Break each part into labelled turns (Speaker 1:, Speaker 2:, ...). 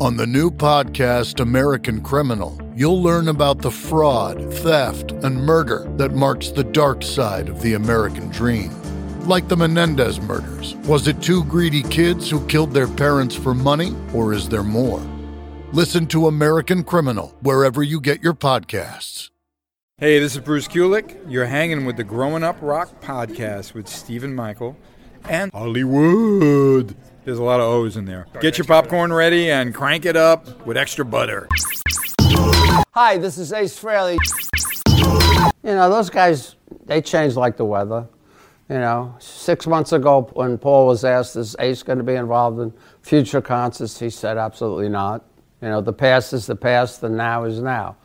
Speaker 1: On the new podcast, American Criminal, you'll learn about the fraud, theft, and murder that marks the dark side of the American dream. Like the Menendez murders, was it two greedy kids who killed their parents for money, or is there more? Listen to American Criminal wherever you get your podcasts.
Speaker 2: Hey, this is Bruce Kulick. You're hanging with the Growing Up Rock podcast with Stephen Michael and Hollywood. There's a lot of O's in there. Get your popcorn ready and crank it up with extra butter.
Speaker 3: Hi, this is Ace Frehley. You know, those guys, they change like the weather. You know, six months ago when Paul was asked, is Ace going to be involved in future concerts? He said, absolutely not. You know, the past is the past, the now is now.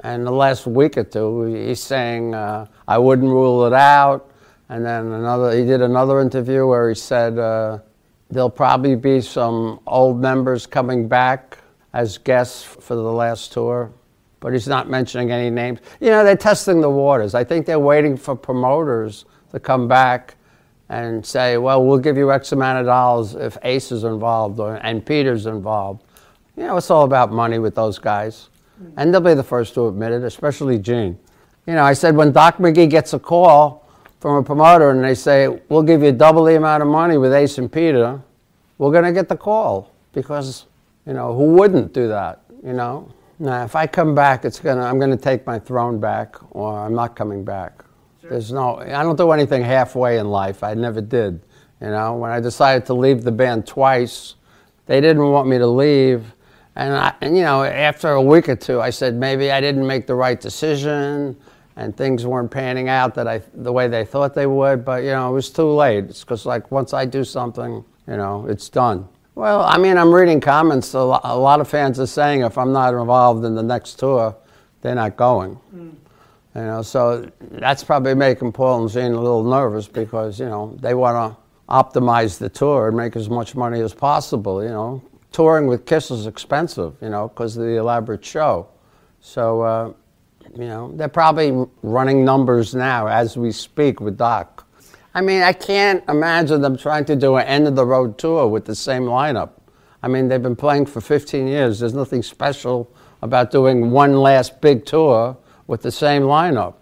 Speaker 3: And the last week or two, he's saying, uh, I wouldn't rule it out. And then another, he did another interview where he said, uh, There'll probably be some old members coming back as guests for the last tour, but he's not mentioning any names. You know, they're testing the waters. I think they're waiting for promoters to come back and say, well, we'll give you X amount of dollars if Ace is involved or, and Peter's involved. You know, it's all about money with those guys. And they'll be the first to admit it, especially Gene. You know, I said when Doc McGhee gets a call from a promoter and they say, we'll give you double the amount of money with Ace and Peter, we're going to get the call because, you know, who wouldn't do that, you know? Now, if I come back, it's gonna, I'm going to take my throne back or I'm not coming back. Sure. There's no, I don't do anything halfway in life. I never did. You know, when I decided to leave the band twice, they didn't want me to leave. And, I, and, you know, after a week or two, I said maybe I didn't make the right decision and things weren't panning out that I, the way they thought they would. But you know, it was too late. It's because like once I do something, you know, it's done. Well, I mean, I'm reading comments. A lot of fans are saying if I'm not involved in the next tour, they're not going. Mm. You know, so that's probably making Paul and Gene a little nervous because you know they want to optimize the tour and make as much money as possible. You know, touring with Kiss is expensive. You know, because of the elaborate show. So. Uh, you know, they're probably running numbers now as we speak with Doc. I mean, I can't imagine them trying to do an end of the road tour with the same lineup. I mean, they've been playing for 15 years. There's nothing special about doing one last big tour with the same lineup.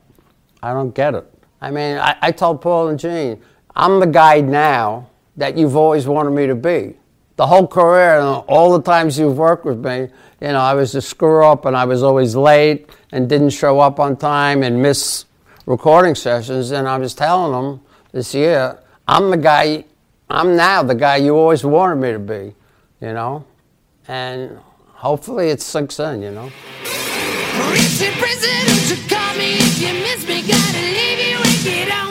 Speaker 3: I don't get it. I mean, I, I told Paul and Gene, I'm the guy now that you've always wanted me to be the whole career and all the times you've worked with me, you know, I was a screw up and I was always late and didn't show up on time and miss recording sessions. And I was telling them this year, I'm the guy, I'm now the guy you always wanted me to be, you know? And hopefully it sinks in, you know?
Speaker 4: Richard Prison, you call me if you miss me, gotta leave you and get out.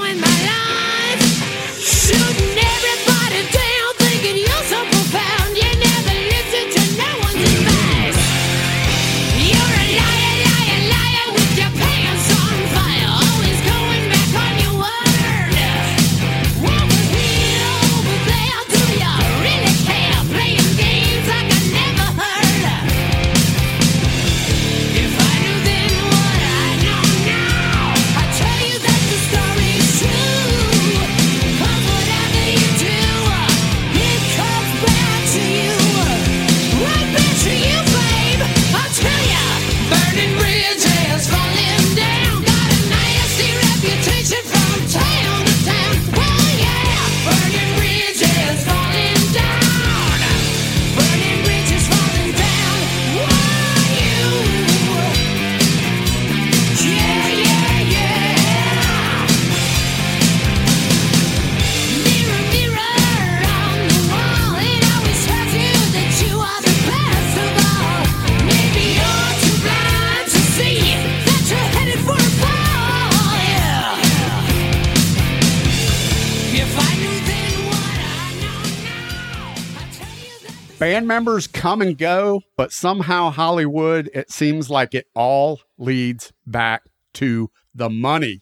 Speaker 5: Band members come and go, but somehow Hollywood, it seems like it all leads back to the money.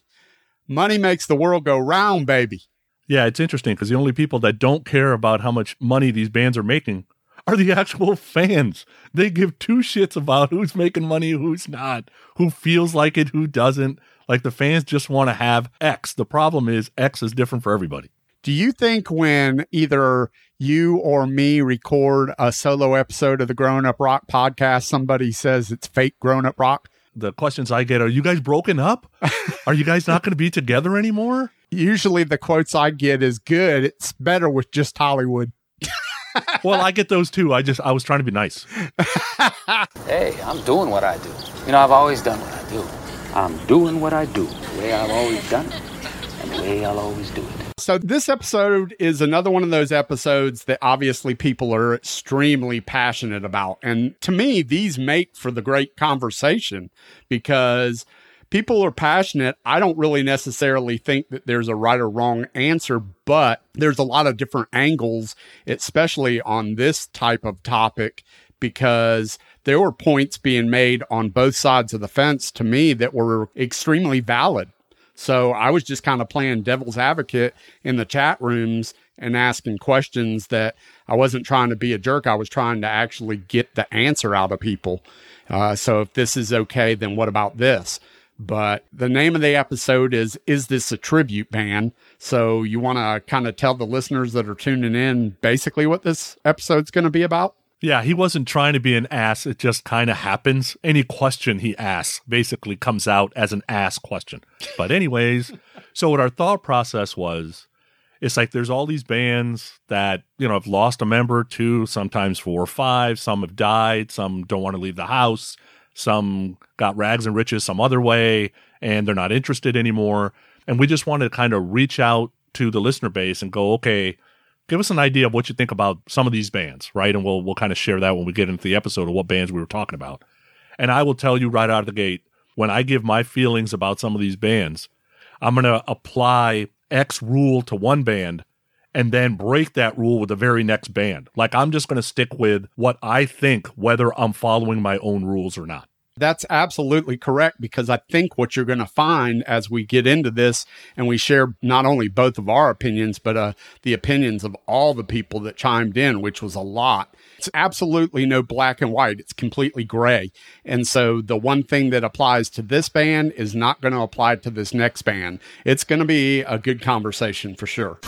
Speaker 5: Money makes the world go round, baby.
Speaker 6: Yeah, it's interesting because the only people that don't care about how much money these bands are making are the actual fans. They give two shits about who's making money, who's not, who feels like it, who doesn't. Like the fans just want to have X. The problem is X is different for everybody.
Speaker 5: Do you think when either you or me record a solo episode of the Growing Up Rock podcast, somebody says it's fake Growing Up Rock?
Speaker 6: The questions I get are you guys broken up? are you guys not going to be together anymore?
Speaker 5: Usually the quotes I get is good. It's better with just Hollywood.
Speaker 6: well, I get those too. I just I was trying to be nice.
Speaker 7: hey, I'm doing what I do. You know, I've always done what I do. I'm doing what I do the way I've always done it and the way I'll always do it.
Speaker 5: So, this episode is another one of those episodes that obviously people are extremely passionate about. And to me, these make for the great conversation because people are passionate. I don't really necessarily think that there's a right or wrong answer, but there's a lot of different angles, especially on this type of topic, because there were points being made on both sides of the fence to me that were extremely valid. So I was just kind of playing devil's advocate in the chat rooms and asking questions that I wasn't trying to be a jerk. I was trying to actually get the answer out of people. Uh, so if this is okay, then what about this? But the name of the episode is Is This a Tribute Band? So you want to kind of tell the listeners that are tuning in basically what this episode's going to be about?
Speaker 6: Yeah, he wasn't trying to be an ass. It just kind of happens. Any question he asks basically comes out as an ass question. But, anyways, so what our thought process was it's like there's all these bands that, you know, have lost a member, two, sometimes four or five. Some have died. Some don't want to leave the house. Some got rags and riches some other way and they're not interested anymore. And we just wanted to kind of reach out to the listener base and go, okay, give us an idea of what you think about some of these bands, right? And we'll we'll kind of share that when we get into the episode of what bands we were talking about. And I will tell you right out of the gate, when I give my feelings about some of these bands, I'm going to apply X rule to one band and then break that rule with the very next band. Like I'm just going to stick with what I think, whether I'm following my own rules or not.
Speaker 5: That's absolutely correct because I think what you're going to find as we get into this and we share not only both of our opinions, but uh, the opinions of all the people that chimed in, which was a lot. It's absolutely no black and white. It's completely gray. And so the one thing that applies to this band is not going to apply to this next band. It's going to be a good conversation for sure.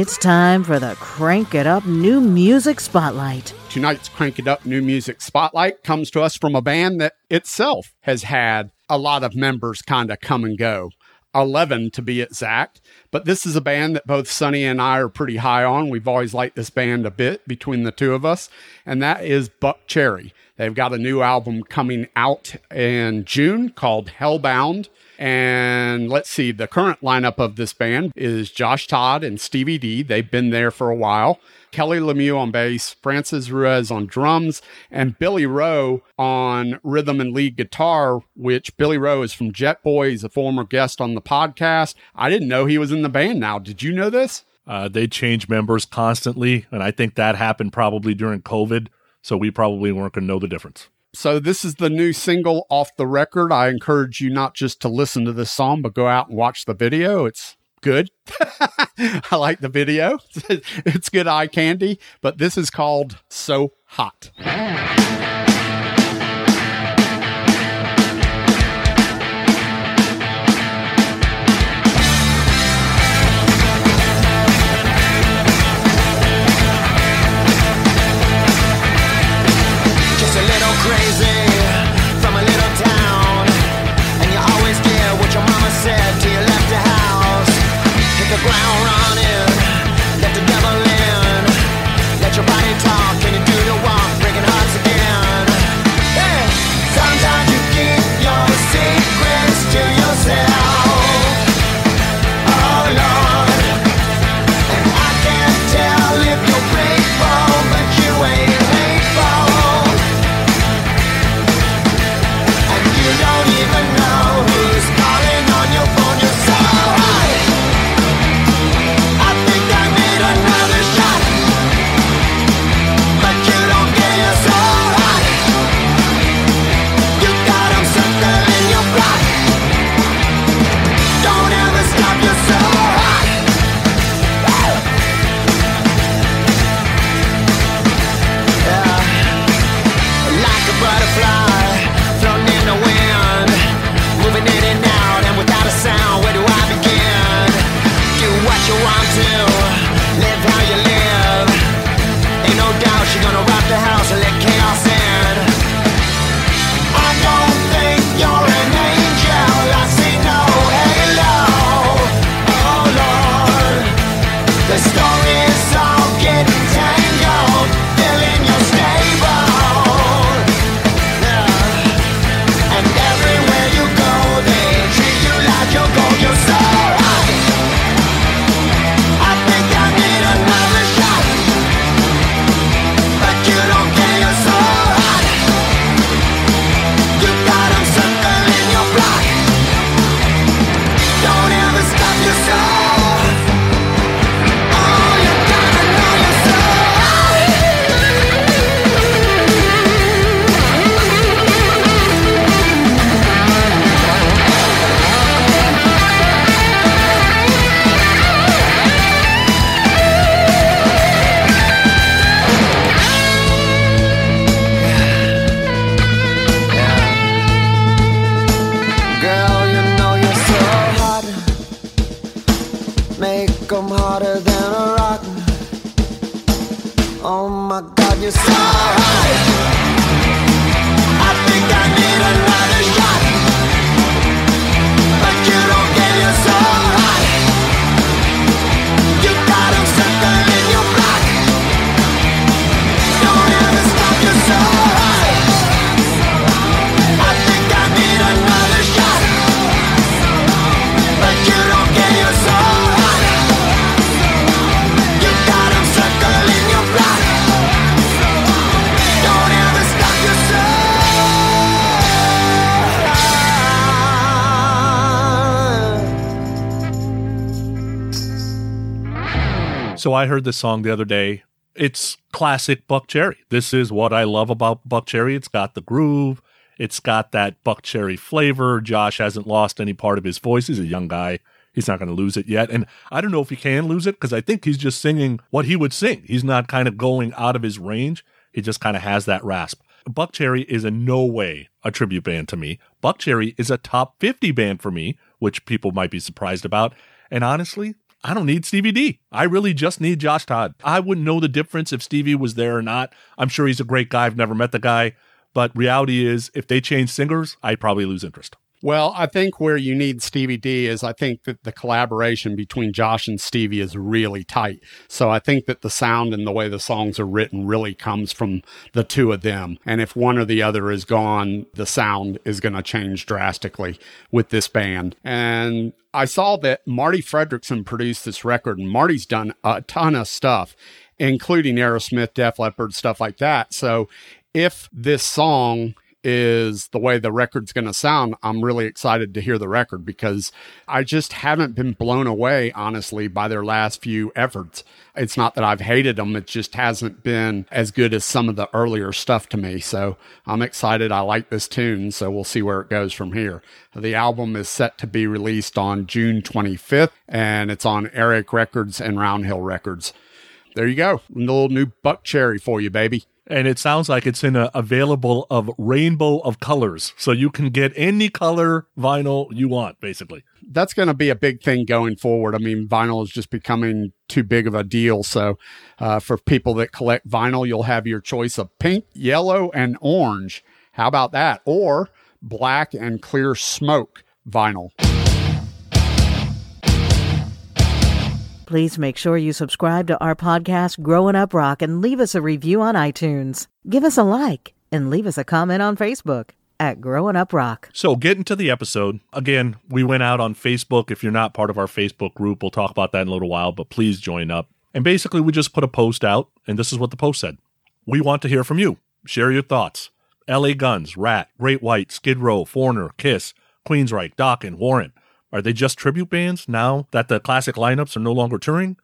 Speaker 4: It's time for the Crank It Up New Music Spotlight.
Speaker 5: Tonight's Crank It Up New Music Spotlight comes to us from a band that itself has had a lot of members kind of come and go. 11 to be exact. But this is a band that both Sonny and I are pretty high on. We've always liked this band a bit between the two of us, and that is Buckcherry. They've got a new album coming out in June called Hellbound. And let's see, the current lineup of this band is Josh Todd and Stevie D. They've been there for a while. Kelly Lemieux on bass, Francis Ruiz on drums, and Billy Rowe on rhythm and lead guitar, which Billy Rowe is from Jetboy. He's a former guest on the podcast. I didn't know he was in the band now. Did you know this?
Speaker 6: Uh, they change members constantly, and I think that happened probably during COVID, so we probably weren't going to know the difference.
Speaker 5: So this is the new single off the record. I encourage you not just to listen to this song, but go out and watch the video. It's good. I like the video. it's good eye candy, but this is called So
Speaker 8: Hott. So I
Speaker 6: heard this song the other day. It's classic Buckcherry. This is what I love about Buckcherry. It's got the groove. It's got that Buckcherry flavor. Josh hasn't lost any part of his voice. He's a young guy. He's not going to lose it yet. And I don't know if he can lose it because I think he's just singing what he would sing. He's not kind of going out of his range. He just kind of has that rasp. Buckcherry is in no way a tribute band to me. Buckcherry is a top 50 band for me, which people might be surprised about. And honestly, I don't need Stevie D. I really just need Josh Todd. I wouldn't know the difference if Stevie was there or not. I'm sure he's a great guy. I've never met the guy. But reality is, if they change singers, I'd probably lose interest.
Speaker 5: Well, I think where you need Stevie D is I think that the collaboration between Josh and Stevie is really tight. So I think that the sound and the way the songs are written really comes from the two of them. And if one or the other is gone, the sound is going to change drastically with this band. And I saw that Marti Frederiksen produced this record, and Marti's done a ton of stuff, including Aerosmith, Def Leppard, stuff like that. So if this song is the way the record's going to sound, I'm really excited to hear the record because I just haven't been blown away, honestly, by their last few efforts. It's not that I've hated them, it just hasn't been as good as some of the earlier stuff to me. So I'm excited. I like this tune, so we'll see where it goes from here. The album is set to be released on June 25th, and it's on Earache Records and Roundhill Records. There you go. A little new Buckcherry for you, baby
Speaker 6: and it sounds like it's in a available of rainbow of colors. So you can get any color vinyl you want basically.
Speaker 5: That's going to be a big thing going forward. I mean vinyl is just becoming too big of a deal. So uh, for people that collect vinyl you'll have your choice of pink yellow and orange. How about that? Or black and clear smoke vinyl
Speaker 4: Please make sure you subscribe to our podcast, Growing Up Rock, and leave us a review on iTunes. Give us a like and leave us a comment on Facebook at Growing Up Rock.
Speaker 6: So, getting to the episode, again, we went out on Facebook. If you're not part of our Facebook group, we'll talk about that in a little while, but please join up. And basically, we just put a post out, and this is what the post said We want to hear from you. Share your thoughts. LA Guns, Ratt, Great White, Skid Row, Foreigner, Kiss, Queensryche, Dokken, Warrant. Are they just tribute bands now that the classic lineups are no longer touring?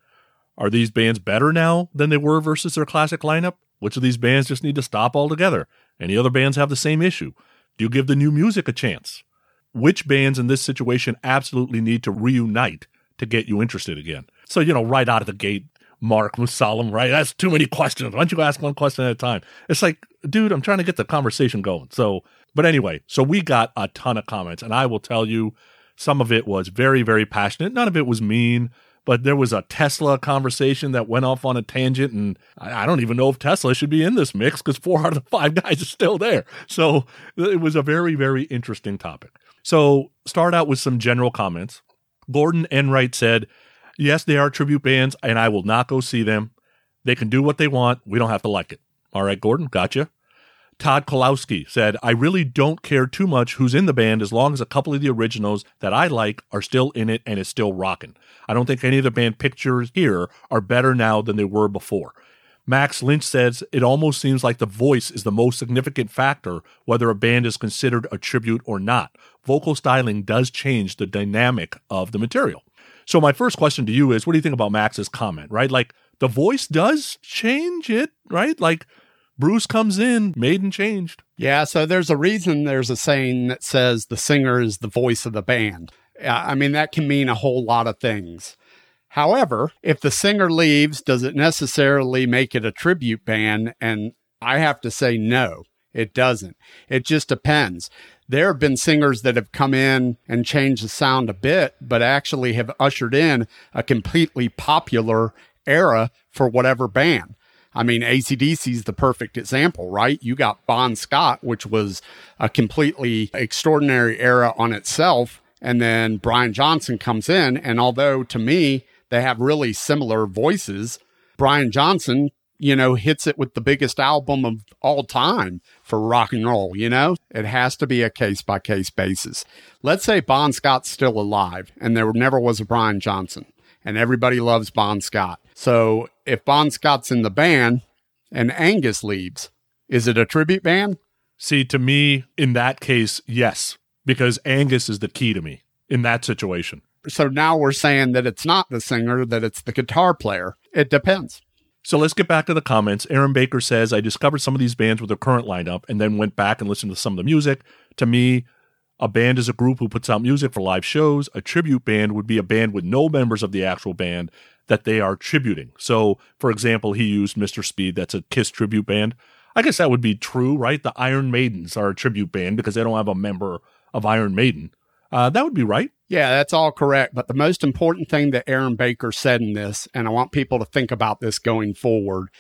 Speaker 6: Are these bands better now than they were versus their classic lineup? Which of these bands just need to stop altogether? Any other bands have the same issue? Do you give the new music a chance? Which bands in this situation absolutely need to reunite to get you interested again? So, you know, right out of the gate, Mark was solemn, right? That's too many questions. Why don't you ask one question at a time? It's like, dude, I'm trying to get the conversation going. So, but anyway, so we got a ton of comments, and I will tell you, some of it was very, very passionate. None of it was mean, but there was a Tesla conversation that went off on a tangent. And I, don't even know if Tesla should be in this mix because four out of the five guys are still there. So it was a very, very interesting topic. So start out with some general comments. Gordon Enright said, Yes, they are tribute bands, and I will not go see them. They can do what they want. We don't have to like it. All right, Gordon, gotcha. Todd Kolowski said, I really don't care too much who's in the band as long as a couple of the originals that I like are still in it and is still rocking. I don't think any of the band pictures here are better now than they were before. Max Lynch says it almost seems like the voice is the most significant factor whether a band is considered a tribute or not. Vocal styling does change the dynamic of the material. So my first question to you is what do you think about Max's comment, right? Like the voice does change it, right? Like Bruce comes in, Maiden changed.
Speaker 5: Yeah, so there's a reason there's a saying that says the singer is the voice of the band. I mean, that can mean a whole lot of things. However, if the singer leaves, does it necessarily make it a tribute band? And I have to say, no, it doesn't. It just depends. There have been singers that have come in and changed the sound a bit, but actually have ushered in a completely popular era for whatever band. I mean, ACDC is the perfect example, right? You got Bon Scott, which was a completely extraordinary era on itself. And then Brian Johnson comes in. And although to me, they have really similar voices, Brian Johnson, you know, hits it with the biggest album of all time for rock and roll, you know? It has to be a case by case basis. Let's say Bon Scott's still alive and there never was a Brian Johnson and everybody loves Bon Scott. So if Bon Scott's in the band and Angus leaves, is it a tribute band?
Speaker 6: See, to me, in that case, yes, because Angus is the key to me in that situation.
Speaker 5: So now we're saying that it's not the singer, that it's the guitar player. It depends.
Speaker 6: So let's get back to the comments. Aaron Baker says, I discovered some of these bands with their current lineup and then went back and listened to some of the music. To me, a band is a group who puts out music for live shows. A tribute band would be a band with no members of the actual band that they are tributing. So, for example, he used Mr. Speed, that's a Kiss tribute band. I guess that would be true, right? The Iron Maidens are a tribute band because they don't have a member of Iron Maiden. Uh, that would be right.
Speaker 5: Yeah, that's all correct. But the most important thing that Aaron Baker said in this, and I want people to think about this going forward,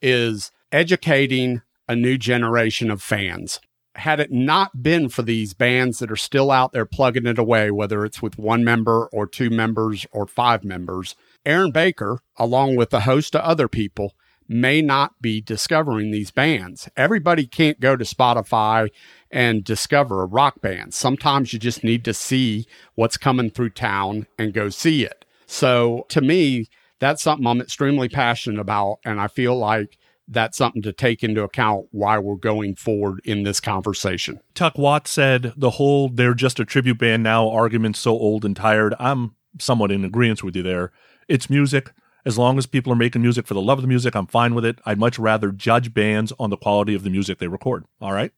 Speaker 5: is educating a new generation of fans. Had it not been for these bands that are still out there plugging it away, whether it's with one member or two members or five members, Aaron Baker, along with a host of other people, may not be discovering these bands. Everybody can't go to Spotify and discover a rock band. Sometimes you just need to see what's coming through town and go see it. So to me, that's something I'm extremely passionate about. And I feel like that's something to take into account why we're going forward in this conversation.
Speaker 6: Tuck Watt said the whole they're just a tribute band now argument's so old and tired. I'm somewhat in agreement with you there. It's music. As long as people are making music for the love of the music, I'm fine with it. I'd much rather judge bands on the quality of the music they record. All right?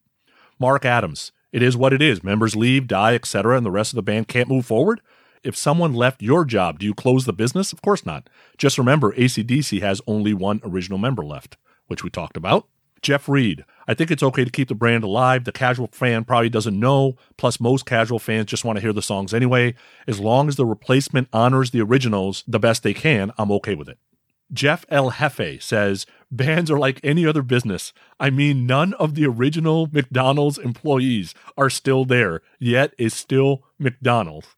Speaker 6: Mark Adams. It is what it is. Members leave, die, etc., and the rest of the band can't move forward. If someone left your job, do you close the business? Of course not. Just remember, ACDC has only one original member left, which we talked about. Jeff Reed. I think it's okay to keep the brand alive. The casual fan probably doesn't know. Plus, most casual fans just want to hear the songs anyway. As long as the replacement honors the originals the best they can, I'm okay with it. Jeff El Jefe says, Bands are like any other business. I mean, none of the original McDonald's employees are still there, yet is still McDonald's.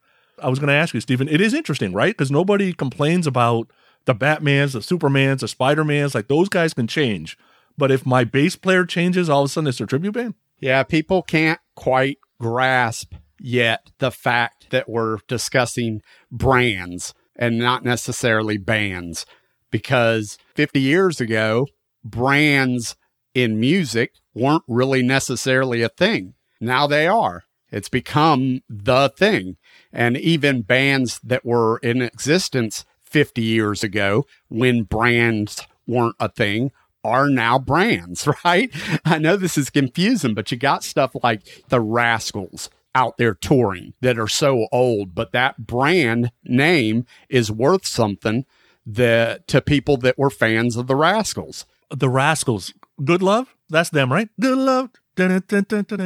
Speaker 6: I was going to ask you, Stephen, it is interesting, right? Because nobody complains about the Batmans, the Supermans, the Spider-Mans. Like those guys can change. But if my bass player changes, all of a sudden it's a tribute band?
Speaker 5: Yeah, people can't quite grasp yet the fact that we're discussing brands and not necessarily bands because 50 years ago, brands in music weren't really necessarily a thing. Now they are. It's become the thing. And even bands that were in existence 50 years ago when brands weren't a thing are now brands, right? I know this is confusing, but you got stuff like the Rascals out there touring that are so old, but that brand name is worth something that to people that were fans of the Rascals.
Speaker 6: The Rascals. Good Love? That's them, right? Good Love.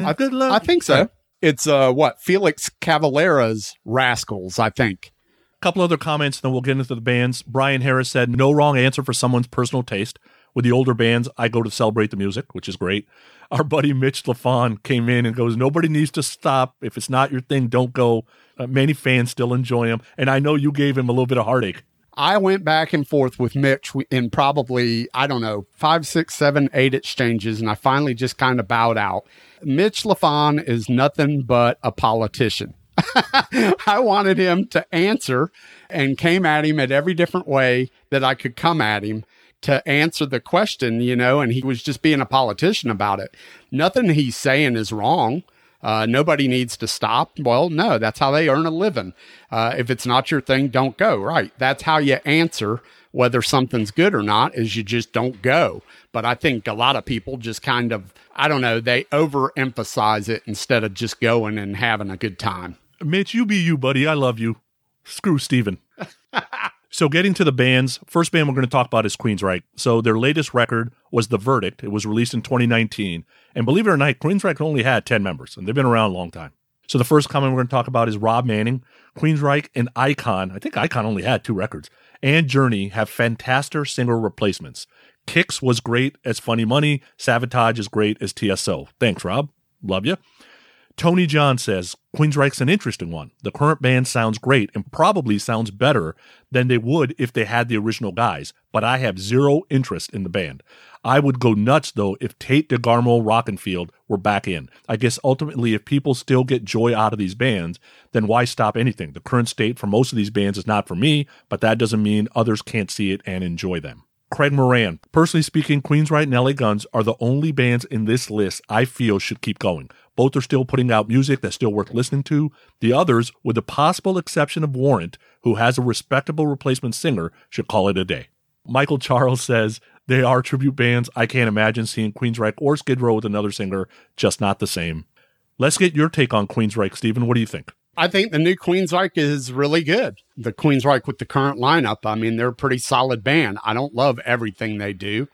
Speaker 5: I,
Speaker 6: Good Love.
Speaker 5: I think so. It's uh what Felix Cavaliere's Rascals, I think.
Speaker 6: A couple other comments, then we'll get into the bands. Brian Harris said, "No wrong answer for someone's personal taste." With the older bands, I go to celebrate the music, which is great. Our buddy Mitch LaFon came in and goes, Nobody needs to stop. If it's not your thing, don't go. Uh, many fans still enjoy him. And I know you gave him a little bit of heartache.
Speaker 5: I went back and forth with Mitch in probably, I don't know, five, six, seven, eight exchanges, and I finally just kind of bowed out. Mitch LaFon is nothing but a politician. I wanted him to answer and came at him at every different way that I could come at him to answer the question, you know, and he was just being a politician about it. Nothing he's saying is wrong. Uh, nobody needs to stop. Well, no, that's how they earn a living. Uh, if it's not your thing, don't go. Right. That's how you answer whether something's good or not is you just don't go. But I think a lot of people just kind of, I don't know, they overemphasize it instead of just going and having a good time.
Speaker 6: Mitch, you be you, buddy. I love you. Screw Steven. So, getting to the bands, first band we're going to talk about is Queensryche. So, their latest record was The Verdict. It was released in 2019. And believe it or not, Queensryche only had 10 members, and they've been around a long time. So, the first comment we're going to talk about is Rob Manning. Queensryche and Icon, I think Icon only had two records, and Journey have fantastic single replacements. Kix was great as Funny Money. Savatage is great as TSO. Thanks, Rob. Love you. Tony John says Queensryche's an interesting one. The current band sounds great and probably sounds better than they would if they had the original guys, but I have zero interest in the band. I would go nuts though if Tate DeGarmo Rockenfeld were back in. I guess ultimately if people still get joy out of these bands, then why stop anything? The current state for most of these bands is not for me, but that doesn't mean others can't see it and enjoy them. Craig Moran. Personally speaking, Queensryche and LA Guns are the only bands in this list I feel should keep going. Both are still putting out music that's still worth listening to. The others, with the possible exception of Warrant, who has a respectable replacement singer, should call it a day. Michael Charles says they are tribute bands. I can't imagine seeing Queensryche or Skid Row with another singer, just not the same. Let's get your take on Queensryche, Stephen. What do you think?
Speaker 5: I think the new Queensryche is really good. The Queensryche with the current lineup, I mean, they're a pretty solid band. I don't love everything they do.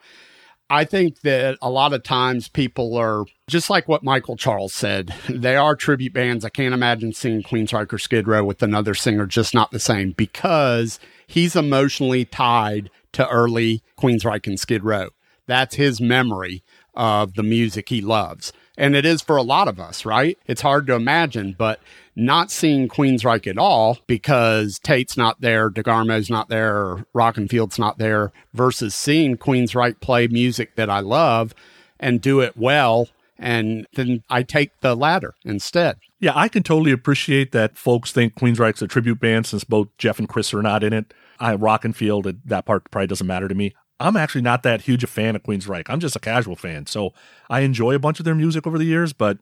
Speaker 5: I think that a lot of times people are just like what Michael Charles said. They are tribute bands. I can't imagine seeing Queensryche or Skid Row with another singer, just not the same because he's emotionally tied to early Queensryche and Skid Row. That's his memory of the music he loves. And it is for a lot of us, right? It's hard to imagine, but not seeing Queensryche at all because Tate's not there, DeGarmo's not there, Rockenfeld's not there, versus seeing Queensryche play music that I love and do it well. And then I take the latter instead.
Speaker 6: Yeah, I can totally appreciate that folks think Queensryche's a tribute band since both Jeff and Chris are not in it. I Rockenfeld, that part probably doesn't matter to me. I'm actually not that huge a fan of Queensryche. I'm just a casual fan. So I enjoy a bunch of their music over the years, but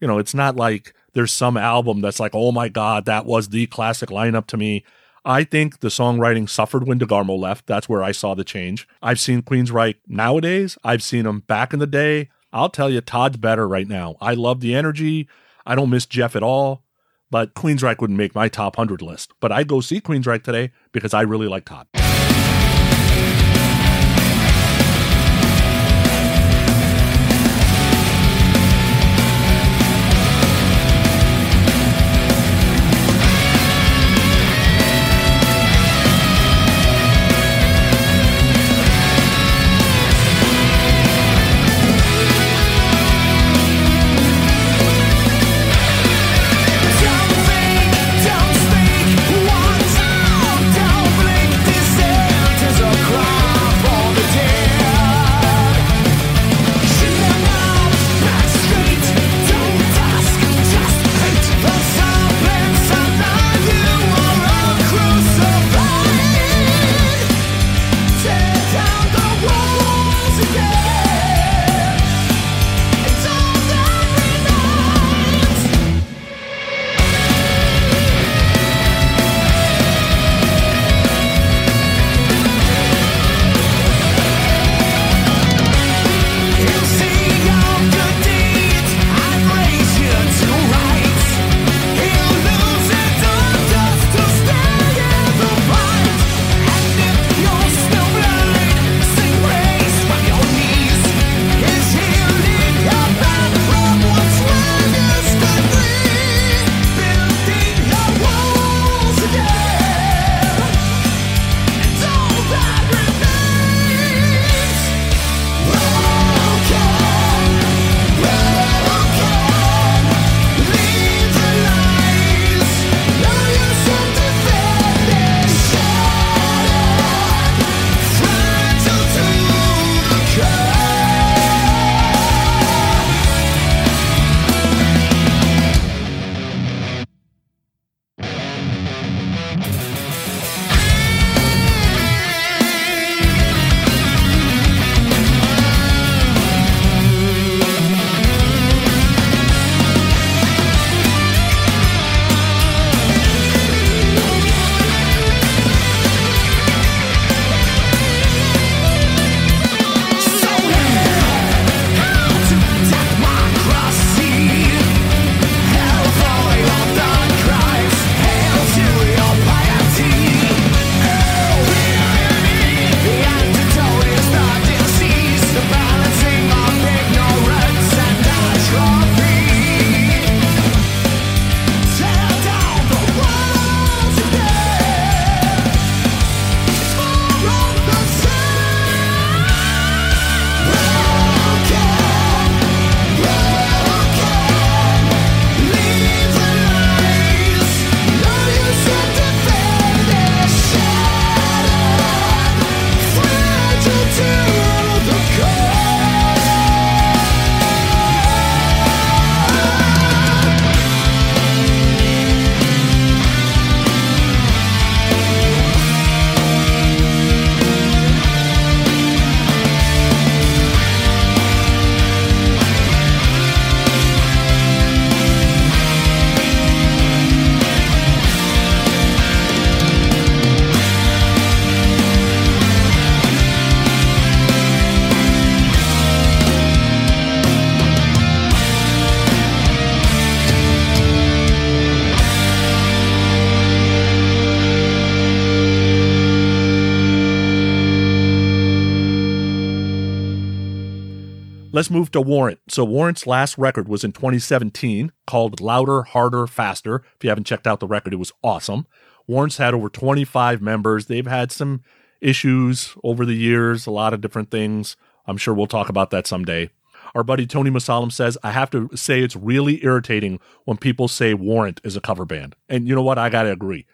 Speaker 6: you know, it's not like there's some album that's like, oh my God, that was the classic lineup to me. I think the songwriting suffered when DeGarmo left. That's where I saw the change. I've seen Queensryche nowadays. I've seen them back in the day. I'll tell you, Todd's better right now. I love the energy. I don't miss Jeff at all, but Queensryche wouldn't make my top 100 list. But I'd go see Queensryche today because I really like Todd. Let's move to Warrant. So Warrant's last record was in 2017 called Louder, Harder, Faster. If you haven't checked out the record, it was awesome. Warrant's had over 25 members. They've had some issues over the years, a lot of different things. I'm sure we'll talk about that someday. Our buddy Tony Masalam says, I have to say it's really irritating when people say Warrant is a cover band. And you know what? I got to agree.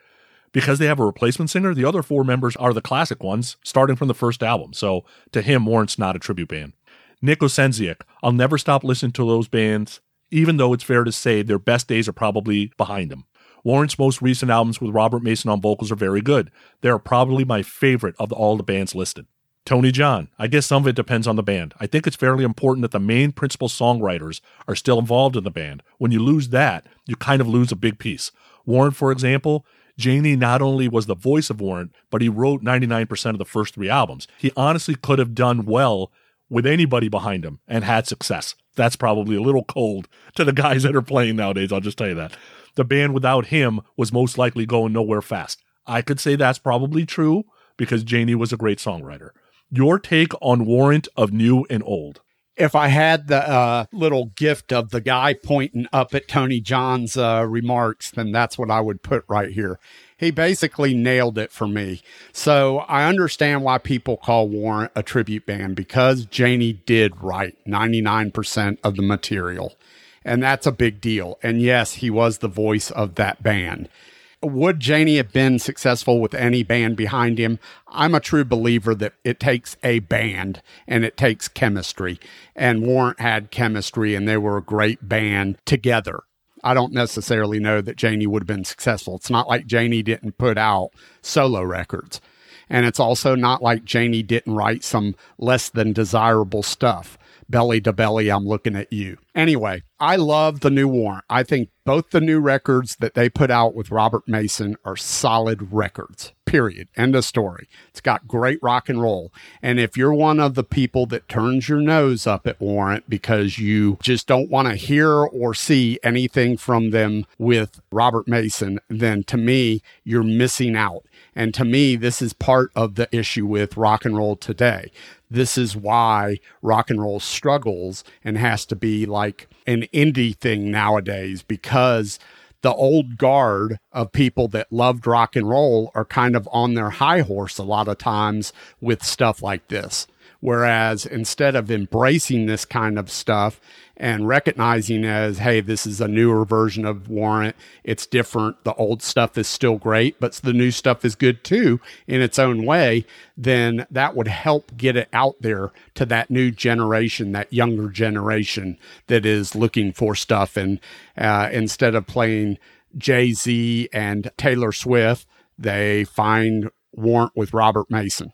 Speaker 6: Because they have a replacement singer, the other four members are the classic ones, starting from the first album. So to him, Warrant's not a tribute band. Nick Osenziak, I'll never stop listening to those bands, even though it's fair to say their best days are probably behind them. Warrant's most recent albums with Robert Mason on vocals are very good. They are probably my favorite of all the bands listed. Tony John, I guess some of it depends on the band. I think it's fairly important that the main principal songwriters are still involved in the band. When you lose that, you kind of lose a big piece. Warrant, for example, Jani not only was the voice of Warrant, but he wrote 99% of the first three albums. He honestly could have done well with anybody behind him and had success. That's probably a little cold to the guys that are playing nowadays, I'll just tell you that. The band without him was most likely going nowhere fast. I could say that's probably true because Jani was a great songwriter. Your take on Warrant of New and Old?
Speaker 5: if I had the uh, little gift of the guy pointing up at Tony John's uh, remarks, then that's what I would put right here. He basically nailed it for me. So I understand why people call Warrant a tribute band because Jani did write 99% of the material. And that's a big deal. And yes, he was the voice of that band. Would Jani have been successful with any band behind him? I'm a true believer that it takes a band and it takes chemistry. And Warrant had chemistry and they were a great band together. I don't necessarily know that Jani would have been successful. It's not like Jani didn't put out solo records. And it's also not like Jani didn't write some less than desirable stuff belly to belly, I'm looking at you. Anyway, I love the new Warrant. I think both the new records that they put out with Robert Mason are solid records. Period. End of story. It's got great rock and roll. And if you're one of the people that turns your nose up at Warrant because you just don't want to hear or see anything from them with Robert Mason, then to me, you're missing out. And to me, this is part of the issue with rock and roll today this is why rock and roll struggles and has to be like an indie thing nowadays because the old guard of people that loved rock and roll are kind of on their high horse a lot of times with stuff like this. Whereas instead of embracing this kind of stuff and recognizing as, hey, this is a newer version of Warrant, it's different. The old stuff is still great, but the new stuff is good too in its own way, then that would help get it out there to that new generation, that younger generation that is looking for stuff. And uh, instead of playing Jay Z and Taylor Swift, they find Warrant with Robert Mason.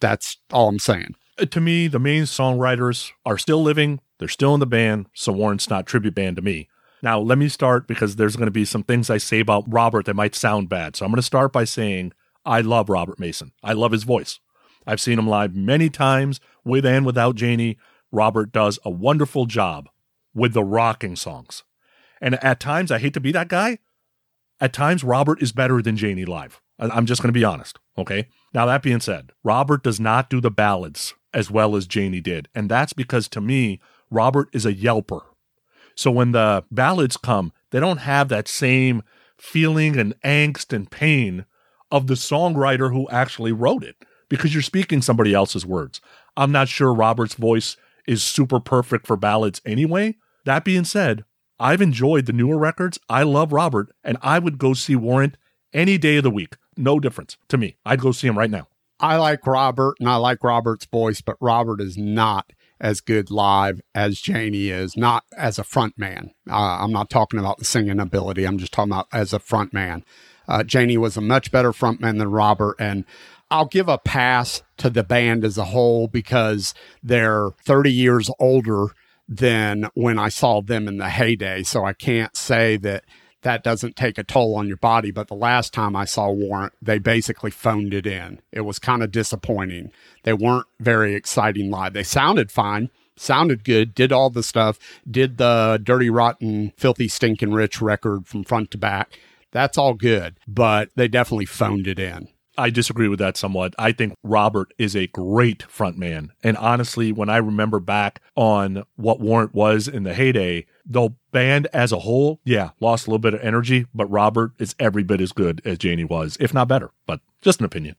Speaker 5: That's all I'm saying.
Speaker 6: Uh, to me, the main songwriters are still living. They're still in the band, so Warrant's not tribute band to me. Now, let me start because there's going to be some things I say about Robert that might sound bad. So I'm going to start by saying I love Robert Mason. I love his voice. I've seen him live many times with and without Jani. Robert does a wonderful job with the rocking songs. And at times, I hate to be that guy. At times, Robert is better than Jani live. I'm just going to be honest. Okay. Now, that being said, Robert does not do the ballads as well as Jani did. And that's because to me, Robert is a yelper. So when the ballads come, they don't have that same feeling and angst and pain of the songwriter who actually wrote it because you're speaking somebody else's words. I'm not sure Robert's voice is super perfect for ballads anyway. That being said, I've enjoyed the newer records. I love Robert, and I would go see Warrant any day of the week. No difference to me. I'd go see him right now.
Speaker 5: I like Robert and I like Robert's voice, but Robert is not as good live as Jani is, not as a front man. Uh, I'm not talking about the singing ability. I'm just talking about as a front man. Uh, Jani was a much better front man than Robert. And I'll give a pass to the band as a whole because they're 30 years older than when I saw them in the heyday. So I can't say that that doesn't take a toll on your body. But the last time I saw Warrant, they basically phoned it in. It was kind of disappointing. They weren't very exciting live. They sounded fine, sounded good, did all the stuff, did the Dirty Rotten, Filthy Stinking Rich record from front to back. That's all good, but they definitely phoned it in.
Speaker 8: I disagree with that somewhat. I think Robert is a great frontman. And honestly, when I remember back on what Warrant was in the heyday, the band as a whole, yeah, lost a little bit of energy, but Robert is every bit as good as Jani was, if not better. But just an opinion.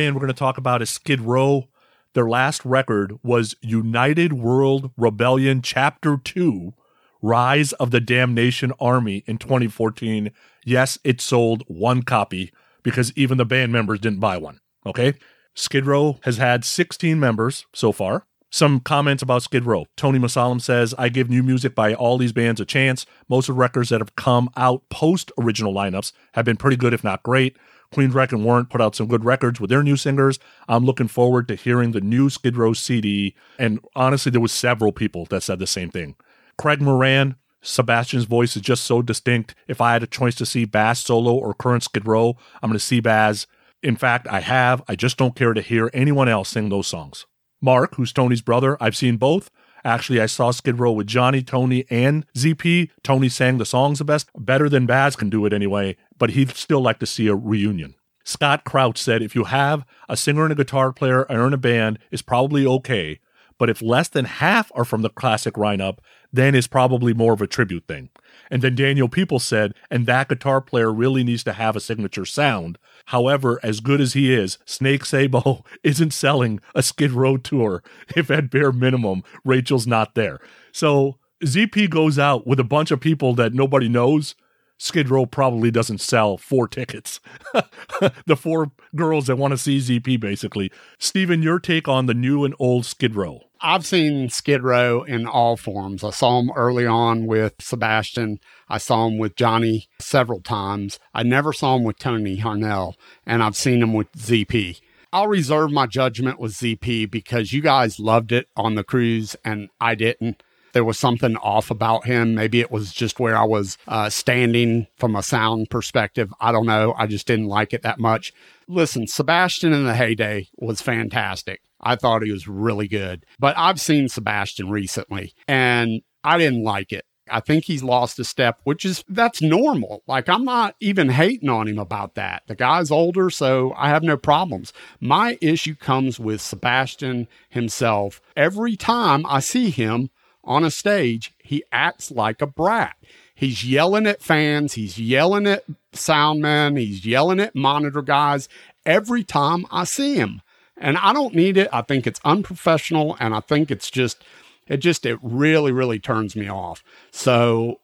Speaker 8: Band we're going to talk about is Skid Row. Their last record was United World Rebellion Chapter 2 Rise of the Damnation Army in 2014. Yes, it sold one copy because even the band members didn't buy one. Okay? Skid Row has had 16 members so far. Some comments about Skid Row. Tony Masalam says, I give new music by all these bands a chance. Most of the records that have come out post original lineups have been pretty good, if not great. Queensryche and Warrant put out some good records with their new singers. I'm looking forward to hearing the new Skid Row CD. And honestly, there was several people that said the same thing. Craig Moran, Sebastian's voice is just so distinct. If I had a choice to see Baz solo or current Skid Row, I'm going to see Baz. In fact, I have. I just don't care to hear anyone else sing those songs. Mark, who's Tony's brother, I've seen both.
Speaker 6: Actually, I saw Skid Row with Johnny, Tony, and ZP. Tony sang the songs the best, better than Baz can do it anyway, but he'd still like to see a reunion. Scott Crouch said if you have a singer and a guitar player or in a band, it's probably okay. But if less than half are from the classic lineup, then it's probably more of a tribute thing. And then Daniel People said, and that guitar player really needs to have a signature sound. However, as good as he is, Snake Sabo isn't selling a Skid Row tour if at bare minimum Rachel's not there. So ZP goes out with a bunch of people that nobody knows. Skid Row probably doesn't sell four tickets. the four girls that want to see ZP, basically. Steven, your take on the new and old Skid Row?
Speaker 5: I've seen Skid Row in all forms. I saw him early on with Sebastian. I saw him with Johnny several times. I never saw him with Tony Harnell, and I've seen him with ZP. I'll reserve my judgment with ZP because you guys loved it on the cruise and I didn't. There was something off about him. Maybe it was just where I was uh, standing from a sound perspective. I don't know. I just didn't like it that much. Listen, Sebastian in the heyday was fantastic. I thought he was really good. But I've seen Sebastian recently and I didn't like it. I think he's lost a step, which is that's normal. Like I'm not even hating on him about that. The guy's older, so I have no problems. My issue comes with Sebastian himself. Every time I see him on a stage, he acts like a brat. He's yelling at fans, he's yelling at sound men, he's yelling at monitor guys every time I see him. And I don't need it. I think it's unprofessional and I think it's just it just it really really turns me off. So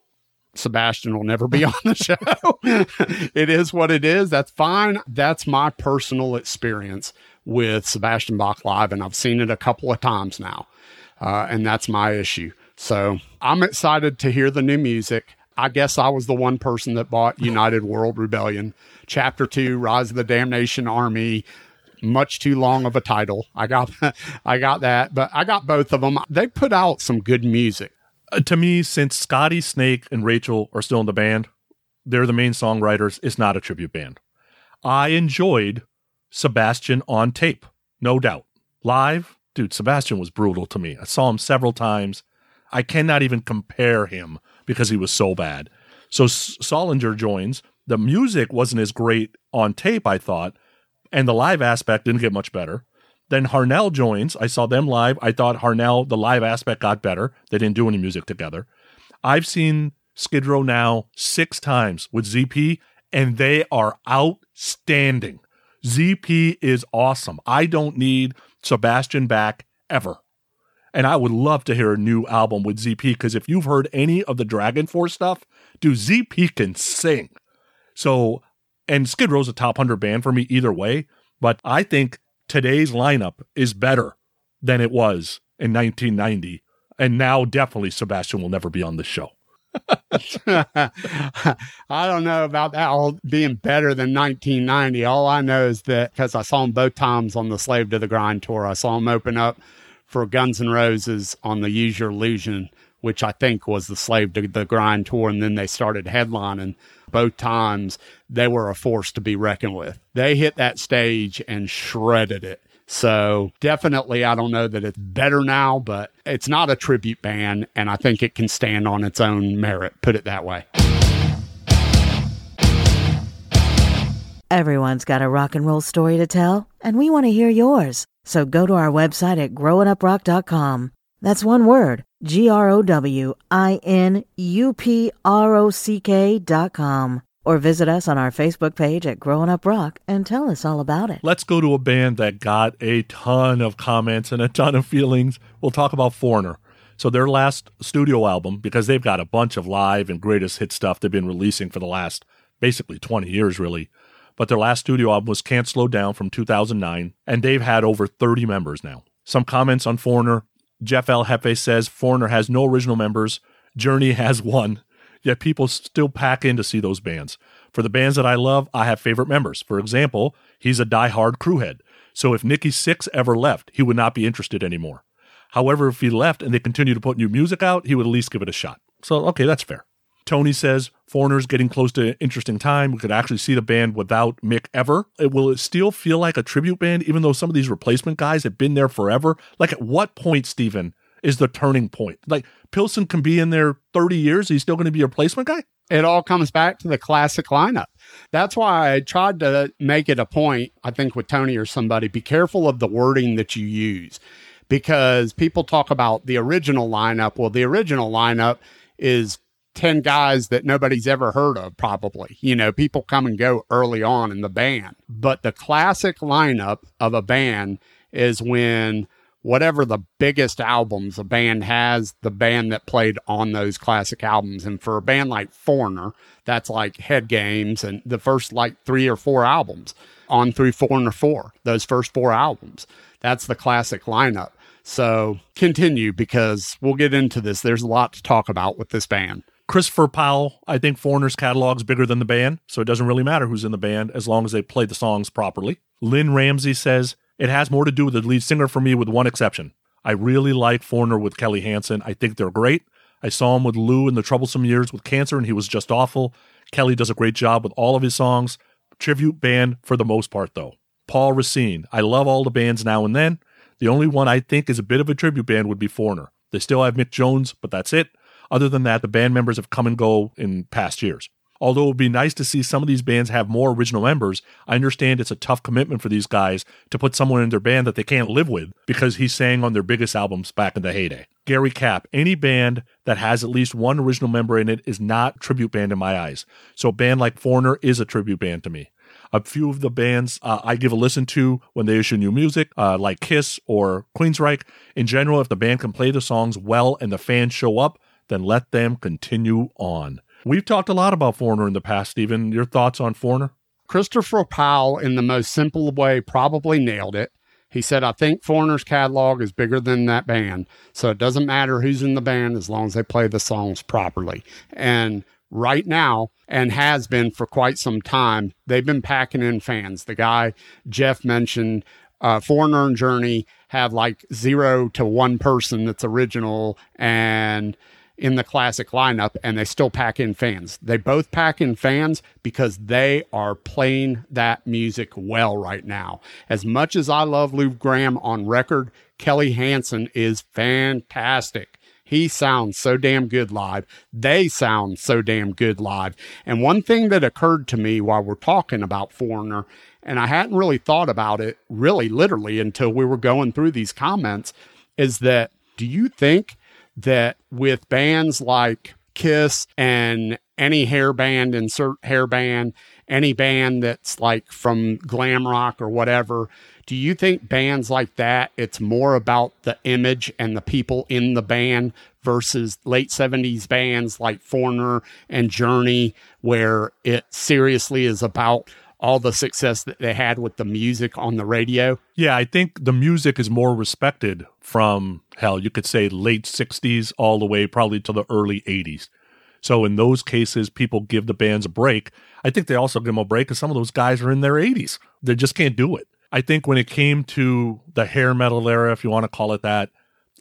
Speaker 5: Sebastian will never be on the show. it is what it is. That's fine. That's my personal experience with Sebastian Bach live, and I've seen it a couple of times now. Uh, and that's my issue. So I'm excited to hear the new music. I guess I was the one person that bought United World Rebellion, Chapter Two, Rise of the Damnation Army. Much too long of a title. I got, I got that, but I got both of them. They put out some good music.
Speaker 6: Uh, to me, since Scotty, Snake, and Rachel are still in the band, they're the main songwriters. It's not a tribute band. I enjoyed Sebastian on tape, no doubt. Live, dude, Sebastian was brutal to me. I saw him several times. I cannot even compare him because he was so bad. So Solinger joins. The music wasn't as great on tape, I thought, and the live aspect didn't get much better. Then Harnell joins. I saw them live. I thought Harnell, the live aspect got better. They didn't do any music together. I've seen Skid Row now six times with ZP, and they are outstanding. ZP is awesome. I don't need Sebastian back ever. And I would love to hear a new album with ZP because if you've heard any of the Dragon Force stuff, dude, ZP can sing. So, and Skid Row's a top 100 band for me either way, but I think today's lineup is better than it was in 1990. And now, definitely, Sebastian will never be on this show.
Speaker 5: I don't know about that all being better than 1990. All I know is that because I saw him both times on the Slave to the Grind tour, I saw him open up for Guns N' Roses on the Use Your Illusion, which I think was the Slave to the Grind tour, and then they started headlining. Both times they were a force to be reckoned with. They hit that stage and shredded it. So definitely, I don't know that it's better now, but it's not a tribute band, and I think it can stand on its own merit. Put it that way.
Speaker 4: Everyone's got a rock and roll story to tell, and we want to hear yours. So go to our website at growinguprock.com. That's one word G R O W I N U P R O C K dot com. Or visit us on our Facebook page at Growing Up Rock and tell us all about it.
Speaker 6: Let's go to a band that got a ton of comments and a ton of feelings. We'll talk about Foreigner. So, their last studio album, because they've got a bunch of live and greatest hit stuff they've been releasing for the last basically 20 years, really. But their last studio album was Can't Slow Down from 2009, and they've had over 30 members now. Some comments on Foreigner. Jeff L. Hefe says Foreigner has no original members. Journey has one yet people still pack in to see those bands. For the bands that I love, I have favorite members. For example, he's a die-hard crewhead. So if Nikki Sixx ever left, he would not be interested anymore. However, if he left and they continue to put new music out, he would at least give it a shot. So, okay, that's fair. Tony says Foreigner's getting close to an interesting time. We could actually see the band without Mick ever. It, will it still feel like a tribute band, even though some of these replacement guys have been there forever? Like, at what point, Steven, is the turning point. Like Pilson can be in there 30 years, he's still going to be a replacement guy.
Speaker 5: It all comes back to the classic lineup. That's why I tried to make it a point, I think with Tony or somebody, be careful of the wording that you use because people talk about the original lineup. Well, the original lineup is 10 guys that nobody's ever heard of, probably. You know, people come and go early on in the band. But the classic lineup of a band is when whatever the biggest albums a band has, the band that played on those classic albums. And for a band like Foreigner, that's like Head Games and the first like three or four albums on through Foreigner 4, those first four albums. That's the classic lineup. So continue because we'll get into this. There's a lot to talk about with this band.
Speaker 6: Christopher Powell, I think Foreigner's catalog's bigger than the band, so it doesn't really matter who's in the band as long as they play the songs properly. Lynn Ramsey says, It has more to do with the lead singer for me, with one exception. I really like Foreigner with Kelly Hansen. I think they're great. I saw him with Lou in the troublesome years with cancer, and he was just awful. Kelly does a great job with all of his songs. Tribute band for the most part, though. Paul Racine. I love all the bands now and then. The only one I think is a bit of a tribute band would be Foreigner. They still have Mick Jones, but that's it. Other than that, the band members have come and go in past years. Although it would be nice to see some of these bands have more original members, I understand it's a tough commitment for these guys to put someone in their band that they can't live with because he sang on their biggest albums back in the heyday. Gary Cap, any band that has at least one original member in it is not tribute band in my eyes. So a band like Foreigner is a tribute band to me. A few of the bands uh, I give a listen to when they issue new music, uh, like Kiss or Queensryche. In general, if the band can play the songs well and the fans show up, then let them continue on. We've talked a lot about Foreigner in the past, Stephen. Your thoughts on Foreigner?
Speaker 5: Christopher Powell, in the most simple way, probably nailed it. He said, I think Foreigner's catalog is bigger than that band. So it doesn't matter who's in the band as long as they play the songs properly. And right now, and has been for quite some time, they've been packing in fans. The guy Jeff mentioned, uh, Foreigner and Journey have like zero to one person that's original and in the classic lineup, and they still pack in fans. They both pack in fans because they are playing that music well right now. As much as I love Lou Gramm on record, Kelly Hansen is fantastic. He sounds so damn good live. They sound so damn good live. And one thing that occurred to me while we're talking about Foreigner, and I hadn't really thought about it really literally until we were going through these comments, is that do you think that with bands like Kiss and any hair band, insert hair band, any band that's like from glam rock or whatever, do you think bands like that, it's more about the image and the people in the band versus late 70s bands like Foreigner and Journey, where it seriously is about all the success that they had with the music on the radio?
Speaker 6: Yeah, I think the music is more respected from hell, you could say late 60s all the way probably to the early 80s. So in those cases, people give the bands a break. I think they also give them a break because some of those guys are in their 80s. They just can't do it. I think when it came to the hair metal era, if you want to call it that,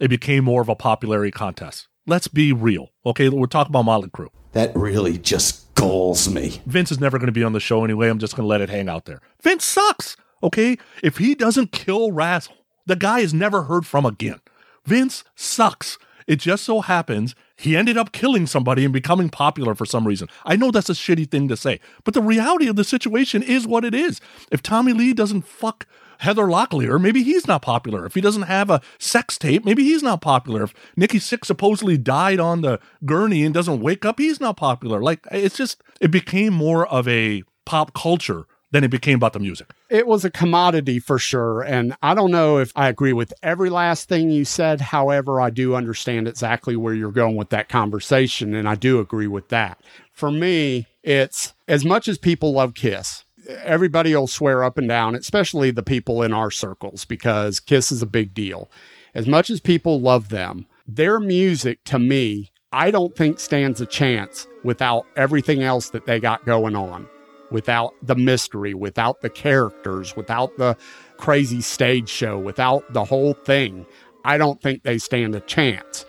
Speaker 6: it became more of a popularity contest. Let's be real. Okay, we're talking about Motley Crue.
Speaker 9: That really just galls me.
Speaker 6: Vince is never going to be on the show anyway. I'm just going to let it hang out there. Vince sucks. Okay, if he doesn't kill Razzle, the guy is never heard from again. Vince sucks. It just so happens he ended up killing somebody and becoming popular for some reason. I know that's a shitty thing to say, but the reality of the situation is what it is. If Tommy Lee doesn't fuck Heather Locklear, maybe he's not popular. If he doesn't have a sex tape, maybe he's not popular. If Nikki Sixx supposedly died on the gurney and doesn't wake up, he's not popular. Like it's just it became more of a pop culture than it became about the music.
Speaker 5: It was a commodity for sure. And I don't know if I agree with every last thing you said. However, I do understand exactly where you're going with that conversation. And I do agree with that. For me, it's as much as people love Kiss, everybody will swear up and down, especially the people in our circles, because Kiss is a big deal. As much as people love them, their music to me, I don't think stands a chance without everything else that they got going on without the mystery, without the characters, without the crazy stage show, without the whole thing, I don't think they stand a chance.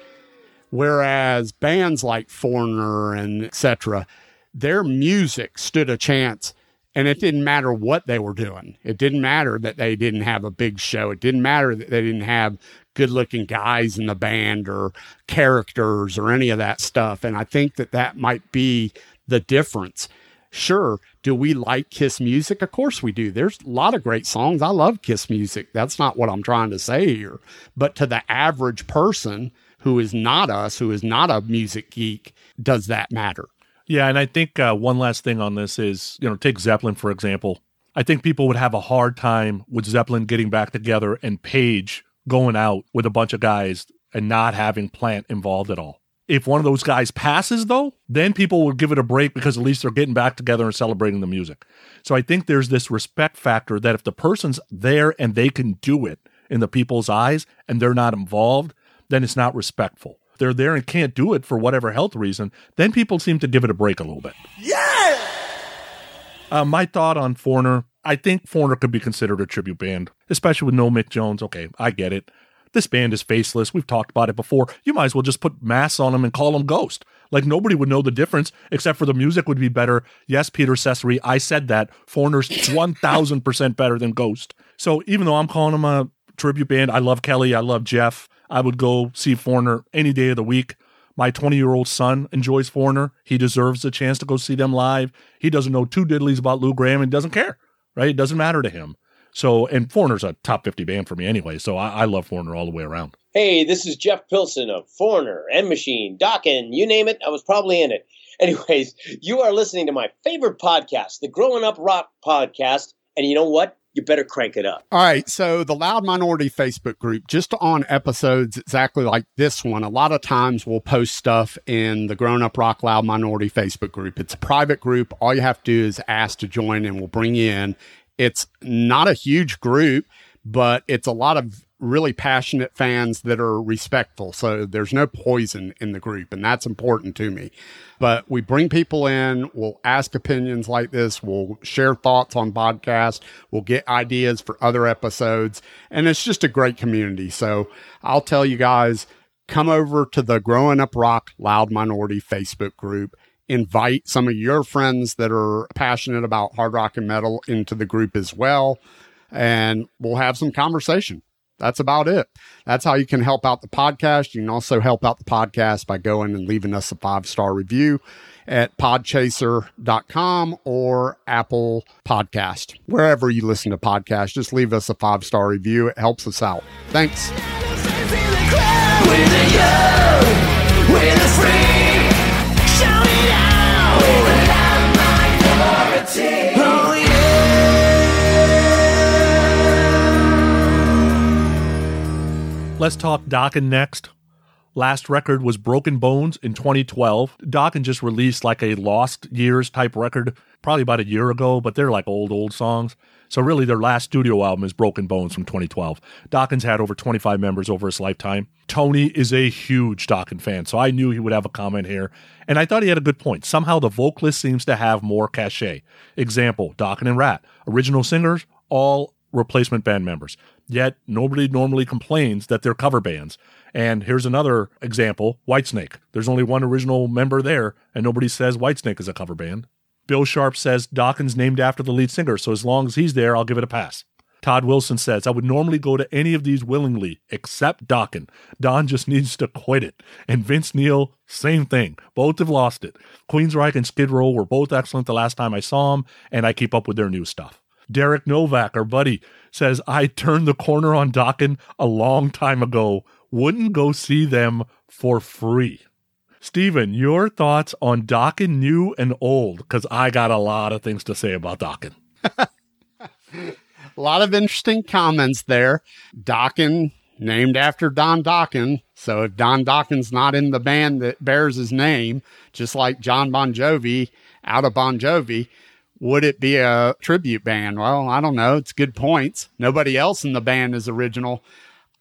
Speaker 5: Whereas bands like Foreigner and etc., their music stood a chance and it didn't matter what they were doing. It didn't matter that they didn't have a big show. It didn't matter that they didn't have good looking guys in the band or characters or any of that stuff. And I think that that might be the difference. Sure, do we like Kiss music? Of course we do. There's a lot of great songs. I love Kiss music. That's not what I'm trying to say here. But to the average person who is not us, who is not a music geek, does that matter?
Speaker 6: Yeah, and I think uh, one last thing on this is, you know, take Zeppelin for example. I think people would have a hard time with Zeppelin getting back together and Page going out with a bunch of guys and not having Plant involved at all. If one of those guys passes, though, then people will give it a break because at least they're getting back together and celebrating the music. So I think there's this respect factor that if the person's there and they can do it in the people's eyes and they're not involved, then it's not respectful. They're there and can't do it for whatever health reason, then people seem to give it a break a little bit.
Speaker 8: Yeah!
Speaker 6: Uh, my thought on Foreigner I think Foreigner could be considered a tribute band, especially with no Mick Jones. Okay, I get it. This band is faceless. We've talked about it before. You might as well just put masks on them and call them Ghost. Like nobody would know the difference except for the music would be better. Yes, Peter Cesare, I said that. Foreigner's 1000% better than Ghost. So even though I'm calling them a tribute band, I love Kelly, I love Jeff. I would go see Foreigner any day of the week. My 20 year old son enjoys Foreigner. He deserves a chance to go see them live. He doesn't know two diddlies about Lou Gramm and doesn't care right? It doesn't matter to him. So, and Foreigner's a top 50 band for me anyway. So I, I love Foreigner all the way around.
Speaker 10: Hey, this is Jeff Pilson of Foreigner, End Machine, Dokken, you name it, I was probably in it. Anyways, you are listening to my favorite podcast, the Growing Up Rock podcast. And you know what? You better crank it up.
Speaker 5: All right. So, the Loud Minority Facebook group, just on episodes exactly like this one, a lot of times we'll post stuff in the Growing Up Rock Loud Minority Facebook group. It's a private group. All you have to do is ask to join, and we'll bring you in. It's not a huge group, but it's a lot of really passionate fans that are respectful. So there's no poison in the group, and that's important to me. But we bring people in, we'll ask opinions like this, we'll share thoughts on podcasts, we'll get ideas for other episodes, and it's just a great community. So I'll tell you guys, come over to the Growing Up Rock Loud Minority Facebook group. Invite some of your friends that are passionate about hard rock and metal into the group as well. And we'll have some conversation that's about it. That's how you can help out the podcast. You can also help out the podcast by going and leaving us a five star review at podchaser.com or Apple Podcast. Wherever you listen to podcasts, just leave us a five star review. It helps us out. Thanks.
Speaker 6: Let's talk Dokken next. Last record was Broken Bones in 2012. Dokken just released like a Lost Years type record probably about a year ago, but they're like old, old songs. So really their last studio album is Broken Bones from 2012. Dokken's had over 25 members over his lifetime. Tony is a huge Dokken fan, so I knew he would have a comment here. And I thought he had a good point. Somehow the vocalist seems to have more cachet. Example, Dokken and Ratt. Original singers, all replacement band members. Yet nobody normally complains that they're cover bands. And here's another example Whitesnake. There's only one original member there, and nobody says Whitesnake is a cover band. Bill Sharp says Dokken's named after the lead singer, so as long as he's there, I'll give it a pass. Todd Wilson says, I would normally go to any of these willingly, except Dokken. Don just needs to quit it. And Vince Neil, same thing. Both have lost it. Queensryche and Skid Row were both excellent the last time I saw them, and I keep up with their new stuff. Derek Novak, our buddy, says, I turned the corner on Dokken a long time ago. Wouldn't go see them for free. Steven, your thoughts on Dokken new and old? Because I got a lot of things to say about Dokken.
Speaker 5: a lot of interesting comments there. Dokken, named after Don Dokken. So if Don Dokken's not in the band that bears his name, just like John Bon Jovi out of Bon Jovi, would it be a tribute band? Well, I don't know. It's good points. Nobody else in the band is original.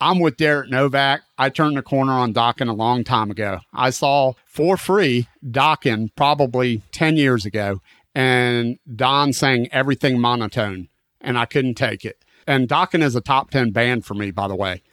Speaker 5: I'm with Derek Novak. I turned the corner on Dokken a long time ago. I saw for free Dokken probably 10 years ago, and Don sang everything monotone, and I couldn't take it. And Dokken is a top 10 band for me, by the way.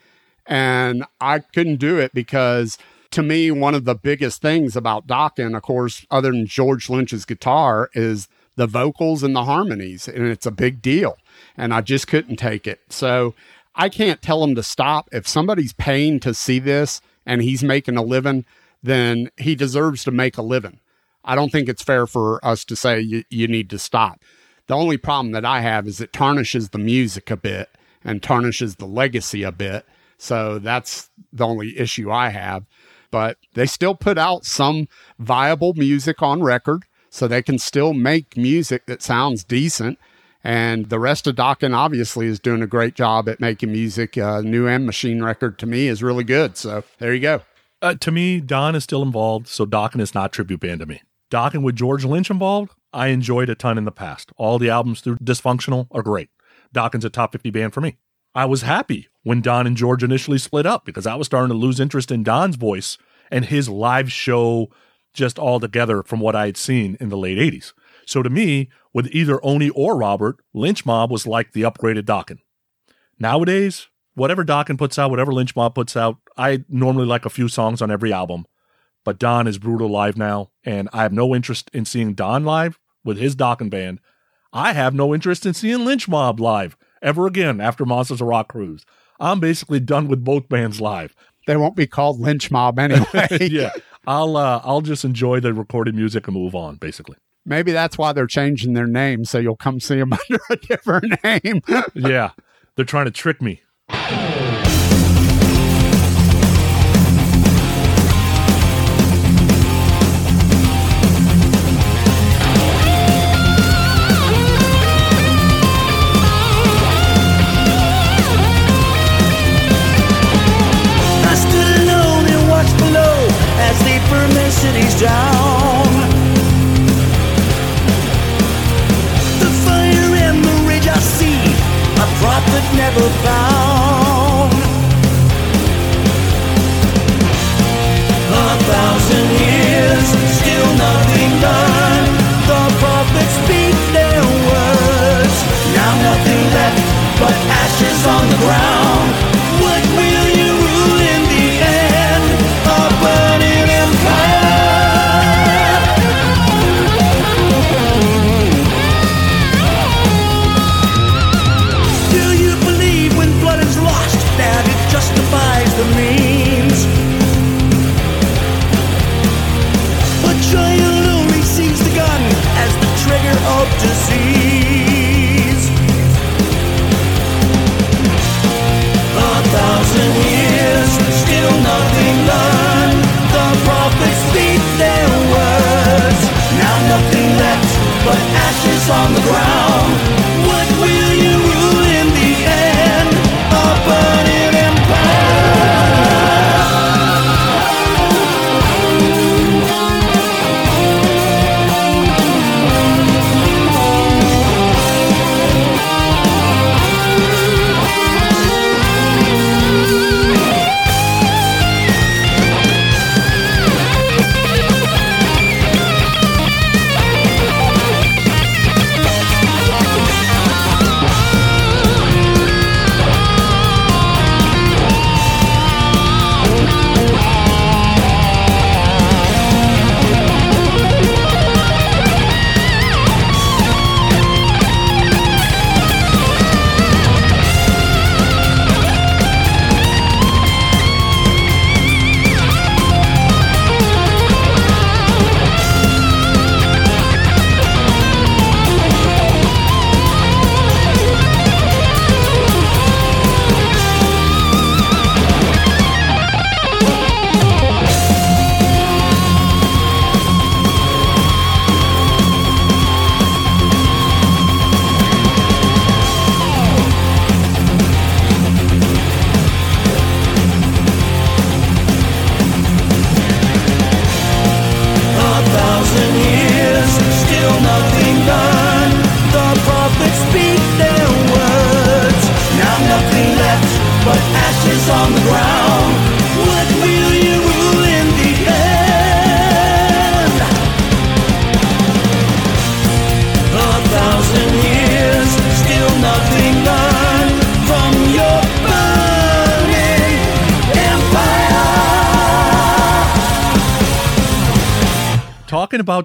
Speaker 5: And I couldn't do it because to me, one of the biggest things about Dokken, of course, other than George Lynch's guitar, is the vocals and the harmonies, and it's a big deal. And I just couldn't take it. So I can't tell him to stop. If somebody's paying to see this and he's making a living, then he deserves to make a living. I don't think it's fair for us to say you, you need to stop. The only problem that I have is it tarnishes the music a bit and tarnishes the legacy a bit. So that's the only issue I have. But they still put out some viable music on record, so they can still make music that sounds decent. And the rest of Dokken obviously is doing a great job at making music. Uh, new End Machine record to me is really good. So there you go.
Speaker 8: Uh, to me, Don is still involved, so Dokken is not tribute band to me. Dokken with George Lynch involved, I enjoyed a ton in the past. All the albums through Dysfunctional are great. Dokken's a top 50 band for me. I was happy when Don and George initially split up because I was starting to lose interest in Don's voice and his live show just altogether from what I had seen in the late 80s. So to me, with either Oni or Robert, Lynch Mob was like the upgraded Dokken. Nowadays, whatever Dokken puts out, whatever Lynch Mob puts out, I normally like a few songs on every album. But Don is brutal live now, and I have no interest in seeing Don live with his Dokken band. I have no interest in seeing Lynch Mob live ever again after Monsters of Rock Cruise. I'm basically done with both bands live.
Speaker 5: They won't be called Lynch Mob anyway.
Speaker 8: yeah, I'll uh, I'll just enjoy the recorded music and move on. Basically,
Speaker 5: Maybe that's why they're changing their name, so you'll come see them under a different name.
Speaker 8: yeah, they're trying to trick me.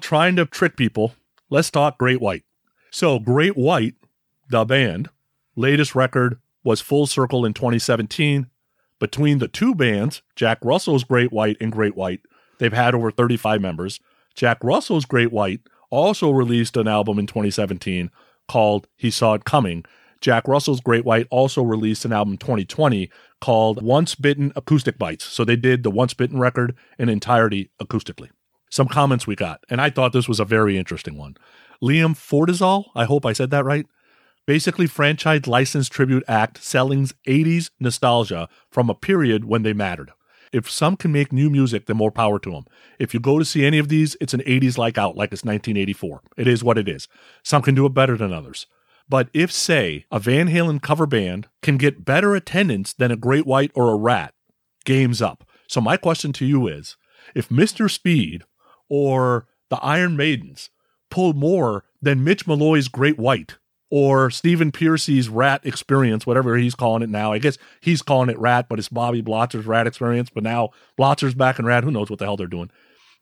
Speaker 8: Trying to trick people, let's talk Great White. So, Great White, the band, latest record
Speaker 6: was Full Circle in 2017. Between the two bands, Jack Russell's Great White and Great White, they've had over 35 members. Jack Russell's Great White also released an album in 2017 called He Saw It Coming. Jack Russell's Great White also released an album 2020 called Once Bitten Acoustic Bites. So they did the Once Bitten record in entirety acoustically. Some comments we got, and I thought this was a very interesting one. Liam Fortizal, I hope I said that right. Basically, franchise license tribute act selling 80s nostalgia from a period when they mattered. If some can make new music, then more power to them. If you go to see any of these, it's an 80s like out, like it's 1984. It is what it is. Some can do it better than others. But if, say, a Van Halen cover band can get better attendance than a Great White or a Ratt, game's up. So my question to you is, if Mr. Speed or the Iron Maidens pulled more than Mitch Malloy's Great White or Stephen Pearcy's Ratt Experience, whatever he's calling it now. I guess he's calling it Ratt, but it's Bobby Blotzer's Ratt Experience. But now Blotzer's back in Ratt. Who knows what the hell they're doing?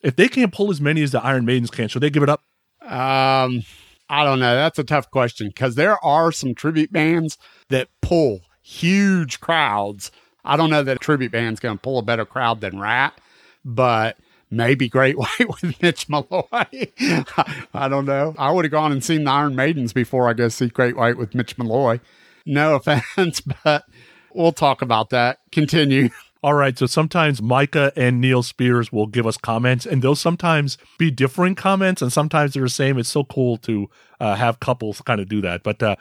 Speaker 6: If they can't pull as many as the Iron Maidens can, should they give it up?
Speaker 5: Um, I don't know. That's a tough question because there are some tribute bands that pull huge crowds. I don't know that a tribute band's going to pull a better crowd than Ratt, but maybe Great White with Mitch Malloy. I don't know. I would have gone and seen the Iron Maidens before I go see Great White with Mitch Malloy. No offense, but we'll talk about that. Continue.
Speaker 6: All right. So sometimes Micah and Neil Spears will give us comments, and they'll sometimes be different comments, and sometimes they're the same. It's so cool to uh, have couples kind of do that. But uh,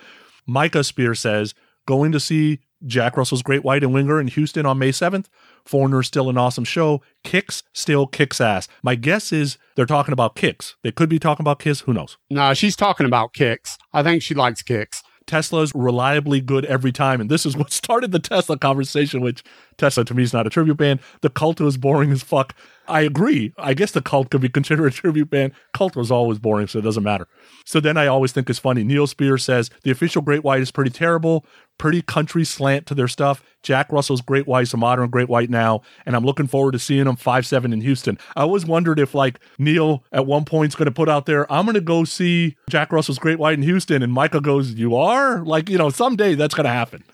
Speaker 6: Micah Spears says, going to see Jack Russell's Great White and Winger in Houston on May 7th. Foreigner's still an awesome show. Kix still kicks ass. My guess is they're talking about Kix. They could be talking about Kiss. Who knows?
Speaker 5: No, she's talking about Kix. I think she likes Kix.
Speaker 6: Tesla's reliably good every time. And this is what started the Tesla conversation, which Tesla to me is not a tribute band. The cult was boring as fuck. I agree. I guess the cult could be considered a tribute band. Cult was always boring, so it doesn't matter. So then I always think it's funny. Neil Spears says the official Great White is pretty terrible, pretty country slant to their stuff. Jack Russell's Great White is a modern Great White now, and I'm looking forward to seeing them 5 7 in Houston. I always wondered if, like, Neil at one point is going to put out there, I'm going to go see Jack Russell's Great White in Houston, and Michael goes, You are? Like, you know, someday that's going to happen.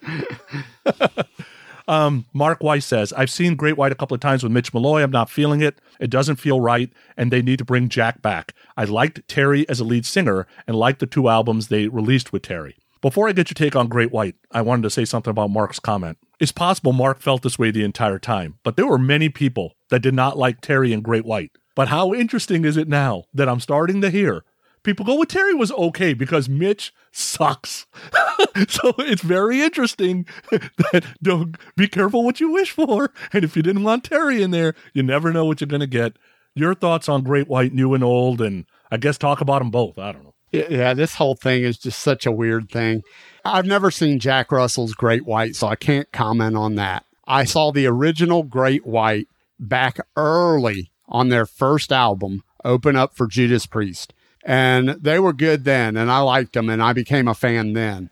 Speaker 6: Um, Mark Weiss says, I've seen Great White a couple of times with Mitch Malloy. I'm not feeling it. It doesn't feel right, and they need to bring Jack back. I liked Terry as a lead singer and liked the two albums they released with Terry. Before I get your take on Great White, I wanted to say something about Mark's comment. It's possible Mark felt this way the entire time, but there were many people that did not like Terry and Great White. But how interesting is it now that I'm starting to hear people go, well, Terry was okay because Mitch sucks. so it's very interesting that don't be careful what you wish for. And if you didn't want Terry in there, you never know what you're going to get. Your thoughts on Great White, new and old, and I guess talk about them both. I don't know.
Speaker 5: Yeah, this whole thing is just such a weird thing. I've never seen Jack Russell's Great White, so I can't comment on that. I saw the original Great White back early on their first album, open up for Judas Priest and they were good then and I liked them and I became a fan then.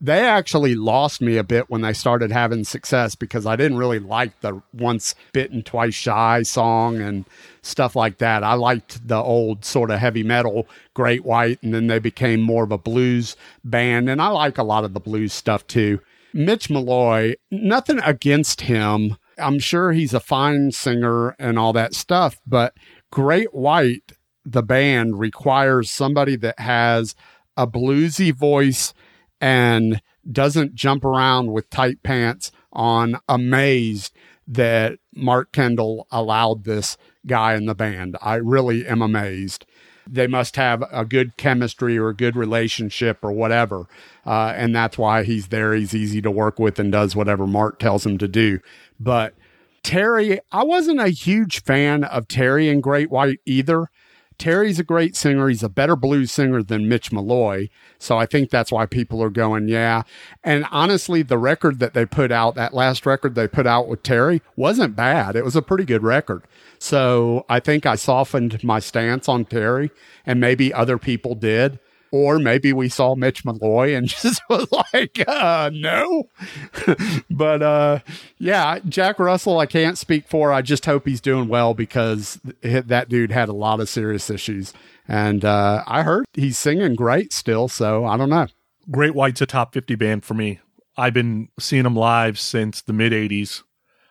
Speaker 5: They actually lost me a bit when they started having success because I didn't really like the once bitten twice shy song and stuff like that. I liked the old sort of heavy metal Great White and then they became more of a blues band and I like a lot of the blues stuff too. Mitch Malloy, nothing against him. I'm sure he's a fine singer and all that stuff, but Great White the band requires somebody that has a bluesy voice and doesn't jump around with tight pants on amazed that Mark Kendall allowed this guy in the band. I really am amazed. They must have a good chemistry or a good relationship or whatever. Uh, and that's why he's there. He's easy to work with and does whatever Mark tells him to do. But Terry, I wasn't a huge fan of Terry and Great White either. Terry's a great singer. He's a better blues singer than Mitch Malloy. So I think that's why people are going, yeah. And honestly, the record that they put out, that last record they put out with Terry, wasn't bad. It was a pretty good record. So I think I softened my stance on Terry, and maybe other people did. Or maybe we saw Mitch Malloy and just was like, uh, no. but uh, yeah, Jack Russell, I can't speak for. I just hope he's doing well because that dude had a lot of serious issues. And uh, I heard he's singing great still. So I don't know.
Speaker 6: Great White's a top 50 band for me. I've been seeing them live since the mid 80s.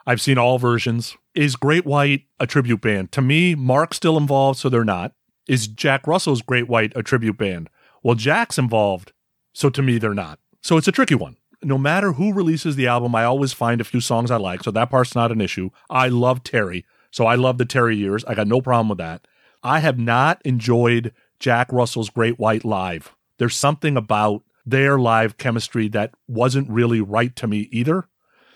Speaker 6: I've seen all versions. Is Great White a tribute band? To me, Mark's still involved, so they're not. Is Jack Russell's Great White a tribute band? Well, Jack's involved, so to me, they're not. So it's a tricky one. No matter who releases the album, I always find a few songs I like, so that part's not an issue. I love Terry, so I love the Terry years. I got no problem with that. I have not enjoyed Jack Russell's Great White live. There's something about their live chemistry that wasn't really right to me either.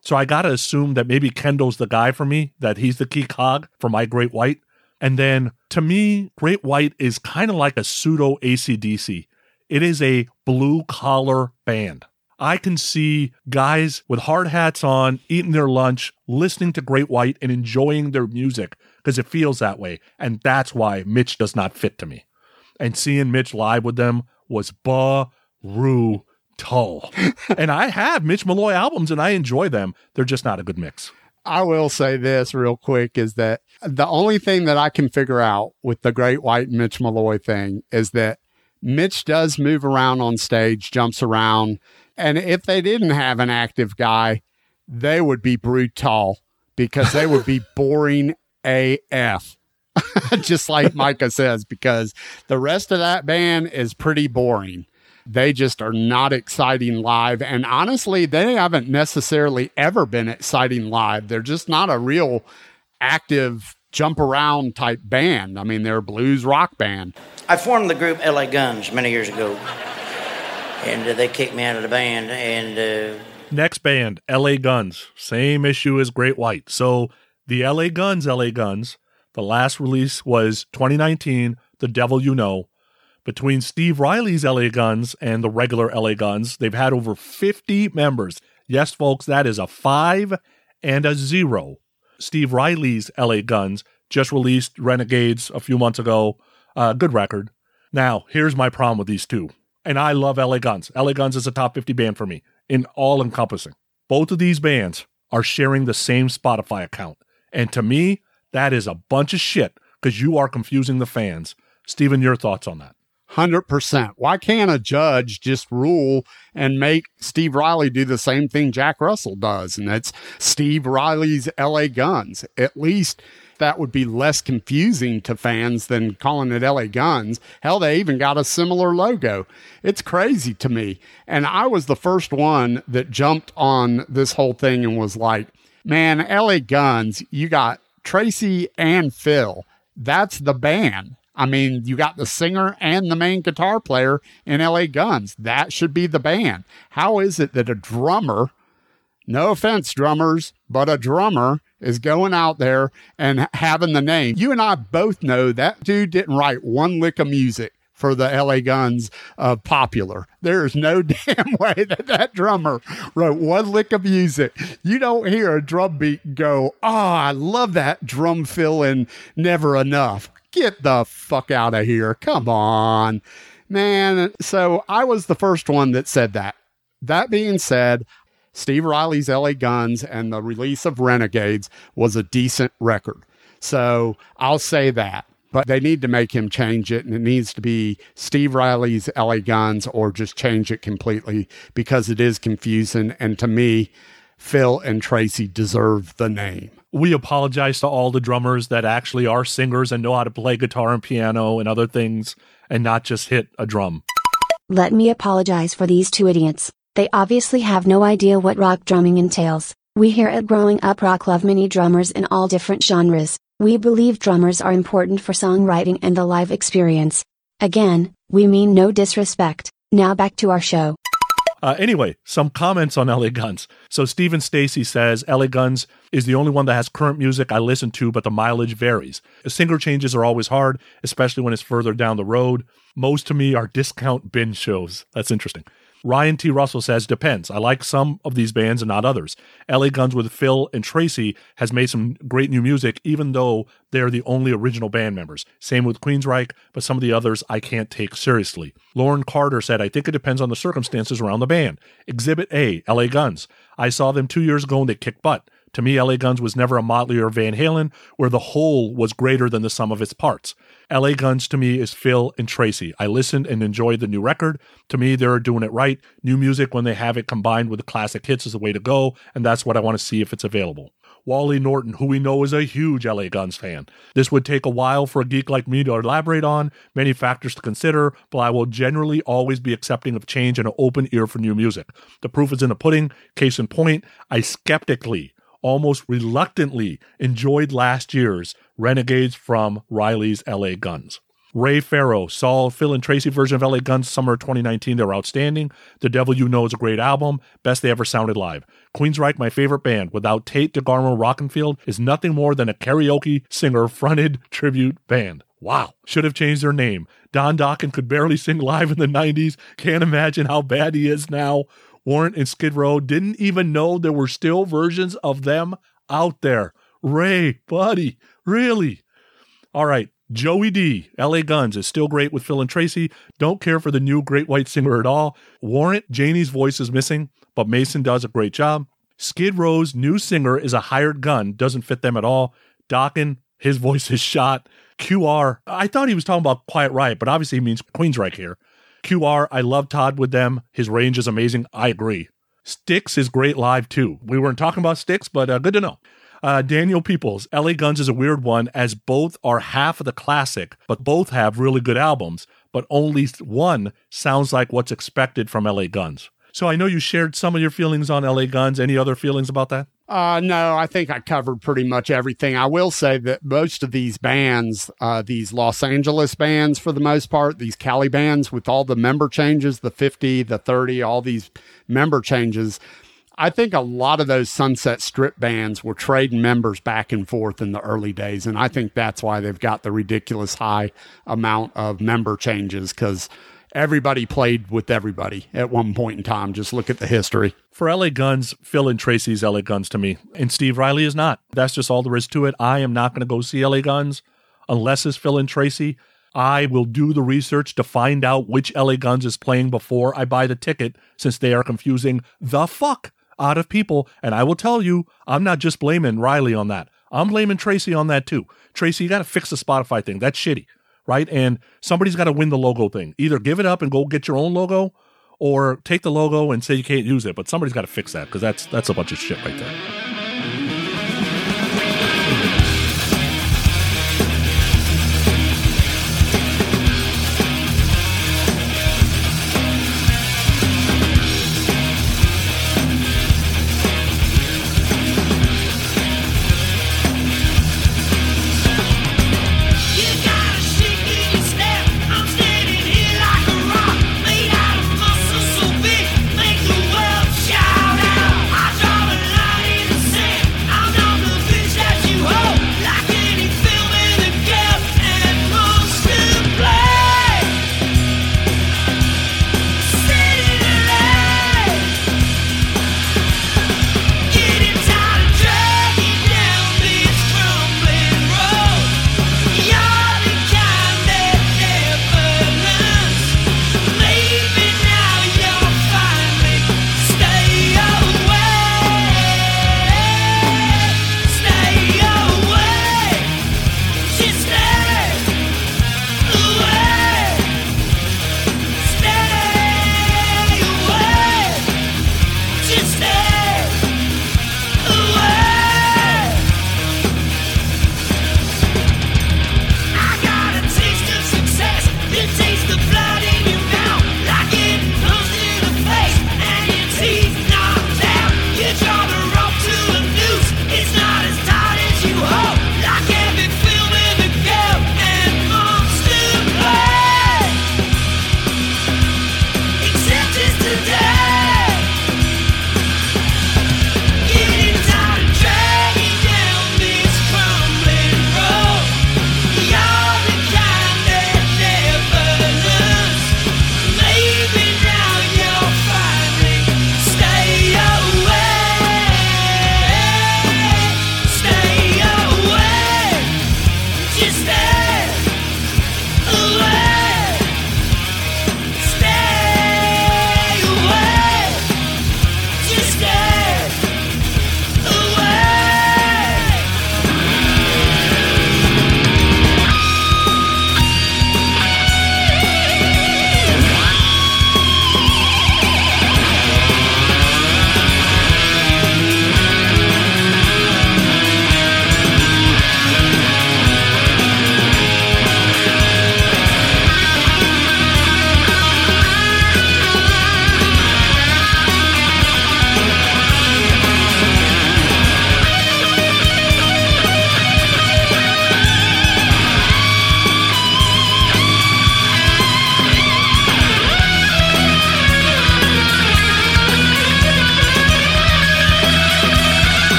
Speaker 6: So I got to assume that maybe Kendall's the guy for me, that he's the key cog for my Great White. And then to me, Great White is kind of like a pseudo ACDC. It is a blue collar band. I can see guys with hard hats on, eating their lunch, listening to Great White, and enjoying their music because it feels that way. And that's why Mitch does not fit to me. And seeing Mitch live with them was brutal. and I have Mitch Malloy albums and I enjoy them. They're just not a good mix.
Speaker 5: I will say this real quick is that the only thing that I can figure out with the Great White Mitch Malloy thing is that Mitch does move around on stage, jumps around. And if they didn't have an active guy, they would be brutal because they would be boring AF. Just like Micah says, because the rest of that band is pretty boring. They just are not exciting live. And honestly, they haven't necessarily ever been exciting live. They're just not a real active jump around type band. I mean, they're a blues rock band.
Speaker 11: I formed the group LA Guns many years ago. And uh, they kicked me out of the band. And uh,
Speaker 6: next band, LA Guns. Same issue as Great White. So the LA Guns, LA Guns, the last release was 2019, The Devil You Know. Between Steve Riley's LA Guns and the regular LA Guns, they've had over 50 members. Yes, folks, that is a five and a zero. Steve Riley's LA Guns just released Renegades a few months ago. Uh, good record. Now, here's my problem with these two. And I love LA Guns. LA Guns is a top 50 band for me in all encompassing. Both of these bands are sharing the same Spotify account. And to me, that is a bunch of shit because you are confusing the fans. Steven, your thoughts on that?
Speaker 5: 100%. Why can't a judge just rule and make Steve Riley do the same thing Jack Russell does? And that's Steve Riley's LA Guns. At least that would be less confusing to fans than calling it LA Guns. Hell, they even got a similar logo. It's crazy to me. And I was the first one that jumped on this whole thing and was like, man, LA Guns, you got Tracy and Phil. That's the band. I mean, you got the singer and the main guitar player in LA Guns. That should be the band. How is it that a drummer, no offense, drummers, but a drummer is going out there and having the name? You and I both know that dude didn't write one lick of music for the LA Guns uh, popular. There's no damn way that that drummer wrote one lick of music. You don't hear a drum beat go, oh, I love that drum fill in Never Enough. Get the fuck out of here. Come on. Man, so I was the first one that said that. That being said, Steve Riley's LA Guns and the release of Renegades was a decent record. So I'll say that. But they need to make him change it, and it needs to be Steve Riley's LA Guns or just change it completely because it is confusing. And to me, Phil and Tracy deserve the name
Speaker 6: we apologize to all the drummers that actually are singers and know how to play guitar and piano and other things and not just hit a drum.
Speaker 12: Let me apologize for these two idiots. They obviously have no idea what rock drumming entails. We here at Growing Up Rock love many drummers in all different genres. We believe drummers are important for songwriting and the live experience. Again, we mean no disrespect. Now back to our show.
Speaker 6: Uh, anyway, some comments on LA Guns. So Stephen Stacy says LA Guns is the only one that has current music I listen to, but the mileage varies. The singer changes are always hard, especially when it's further down the road. Most to me are discount bin shows. That's interesting. Ryan T. Russell says, depends. I like some of these bands and not others. LA Guns with Phil and Tracy has made some great new music, even though they're the only original band members. Same with Queensryche, but some of the others I can't take seriously. Lauren Carter said, I think it depends on the circumstances around the band. Exhibit A, LA Guns. I saw them two years ago and they kicked butt. To me, LA Guns was never a Motley or Van Halen, where the whole was greater than the sum of its parts. LA Guns to me is Phil and Tracy. I listened and enjoyed the new record. To me, they're doing it right. New music, when they have it combined with the classic hits, is the way to go, and that's what I want to see if it's available. Wally Norton, who we know is a huge LA Guns fan. This would take a while for a geek like me to elaborate on, many factors to consider, but I will generally always be accepting of change and an open ear for new music. The proof is in the pudding. Case in point, I skeptically, almost reluctantly enjoyed last year's Renegades from Riley's LA Guns. Ray Farrow Saul, Phil and Tracy version of LA Guns summer 2019. They were outstanding. The Devil You Know is a great album, best they ever sounded live. Queensryche, my favorite band, without Tate DeGarmo Rockenfeld, is nothing more than a karaoke singer fronted tribute band. Wow. Should have changed their name. Don Dokken could barely sing live in the 90s. Can't imagine how bad he is now. Warrant and Skid Row didn't even know there were still versions of them out there. Ray, buddy, really? All right. Joey D, LA Guns, is still great with Phil and Tracy. Don't care for the new Great White Singer at all. Warrant, Jani's voice is missing, but Mason does a great job. Skid Row's new singer is a hired gun, doesn't fit them at all. Dokken, his voice is shot. QR, I thought he was talking about Quiet Riot, but obviously he means Queensryche here. QR, I love Todd with them. His range is amazing. I agree. Styx is great live too. We weren't talking about Styx, but uh, good to know. Uh, Daniel Peoples, LA Guns is a weird one as both are half of the classic, but both have really good albums, but only one sounds like what's expected from LA Guns. So I know you shared some of your feelings on LA Guns. Any other feelings about that?
Speaker 5: Uh, no, I think I covered pretty much everything. I will say that most of these bands, uh, these Los Angeles bands for the most part, these Cali bands with all the member changes, the 50, the 30, all these member changes, I think a lot of those Sunset Strip bands were trading members back and forth in the early days. And I think that's why they've got the ridiculous high amount of member changes because everybody played with everybody at one point in time. Just look at the history.
Speaker 6: For LA Guns, Phil and Tracy's LA Guns to me, and Steve Riley is not. That's just all there is to it. I am not going to go see LA Guns unless it's Phil and Tracy. I will do the research to find out which LA Guns is playing before I buy the ticket, since they are confusing the fuck out of people. And I will tell you, I'm not just blaming Riley on that. I'm blaming Tracy on that too. Tracy, you got to fix the Spotify thing. That's shitty, right? And somebody's got to win the logo thing. Either give it up and go get your own logo, or take the logo and say you can't use it. But somebody's got to fix that because that's that's a bunch of shit right there.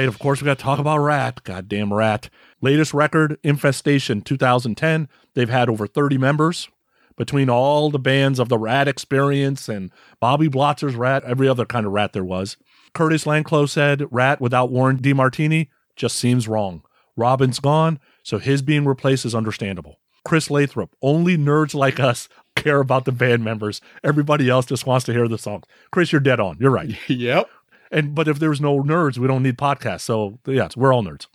Speaker 6: Right, of course, we got to talk about Ratt. Goddamn Ratt. Latest record, Infestation 2010. They've had over 30 members between all the bands of the Ratt Experience and Bobby Blotzer's Ratt, every other kind of rat there was. Curtis Lanklow said, Ratt without Warren DeMartini just seems wrong. Robin's gone, so his being replaced is understandable. Chris Lathrop, only nerds like us care about the band members. Everybody else just wants to hear the songs. Chris, you're dead on. You're right.
Speaker 5: yep.
Speaker 6: And but if there's no nerds, we don't need podcasts. So yeah, we're all nerds.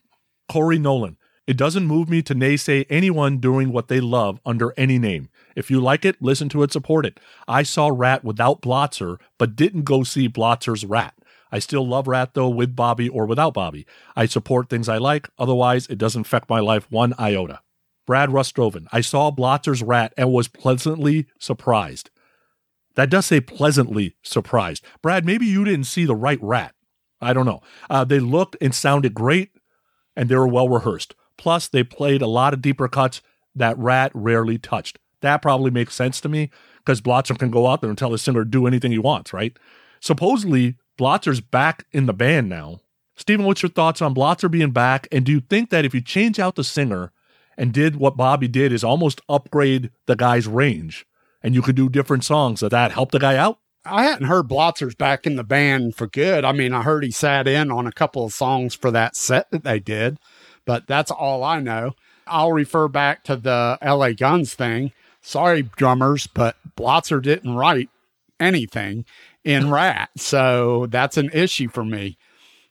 Speaker 6: Corey Nolan. It doesn't move me to naysay anyone doing what they love under any name. If you like it, listen to it, support it. I saw Ratt without Blotzer, but didn't go see Blotzer's Ratt. I still love Ratt though, with Bobby or without Bobby. I support things I like, otherwise, it doesn't affect my life one iota. Brad Rustroven. I saw Blotzer's Ratt and was pleasantly surprised. That does say pleasantly surprised. Brad, maybe you didn't see the right rat. I don't know. Uh, they looked and sounded great, and they were well rehearsed. Plus, they played a lot of deeper cuts that Ratt rarely touched. That probably makes sense to me because Blotzer can go out there and tell the singer to do anything he wants, right? Supposedly, Blotzer's back in the band now. Stephen, what's your thoughts on Blotzer being back? And do you think that if you change out the singer and did what Bobby did, is almost upgrade the guy's range? And you could do different songs. Does that help the guy out?
Speaker 5: I hadn't heard Blotzer's back in the band for good. I mean, I heard he sat in on a couple of songs for that set that they did, but that's all I know. I'll refer back to the LA Guns thing. Sorry, drummers, but Blotzer didn't write anything in Ratt. So that's an issue for me.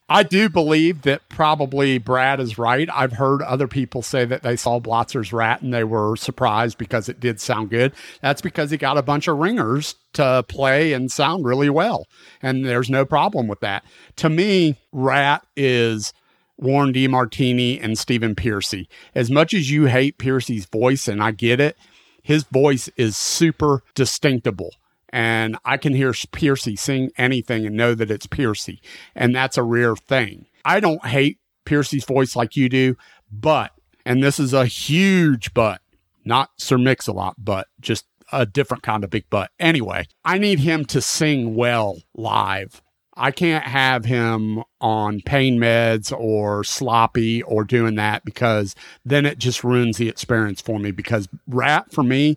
Speaker 5: I do believe that probably Brad is right. I've heard other people say that they saw Blotzer's Ratt and they were surprised because it did sound good. That's because he got a bunch of ringers to play and sound really well. And there's no problem with that. To me, Ratt is Warren DeMartini and Stephen Pearcy. As much as you hate Pearcy's voice, and I get it, his voice is super distinctible and I can hear Pearcy sing anything and know that it's Pearcy. And that's a rare thing. I don't hate Pearcy's voice like you do, but, and this is a huge but, not Sir Mix-a-Lot, but just a different kind of big butt. Anyway, I need him to sing well live. I can't have him on pain meds or sloppy or doing that because then it just ruins the experience for me because Ratt for me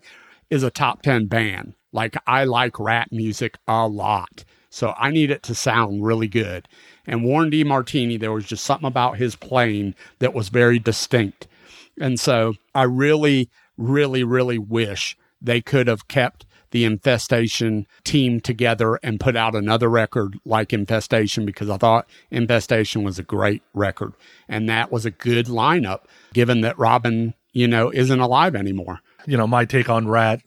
Speaker 5: is a top 10 band. Like I like rap music a lot. So I need it to sound really good. And Warren DeMartini, there was just something about his playing that was very distinct. And so I really, really, really wish they could have kept the Infestation team together and put out another record like Infestation because I thought Infestation was a great record. And that was a good lineup given that Robin, you know, isn't alive anymore.
Speaker 6: You know, my take on Ratt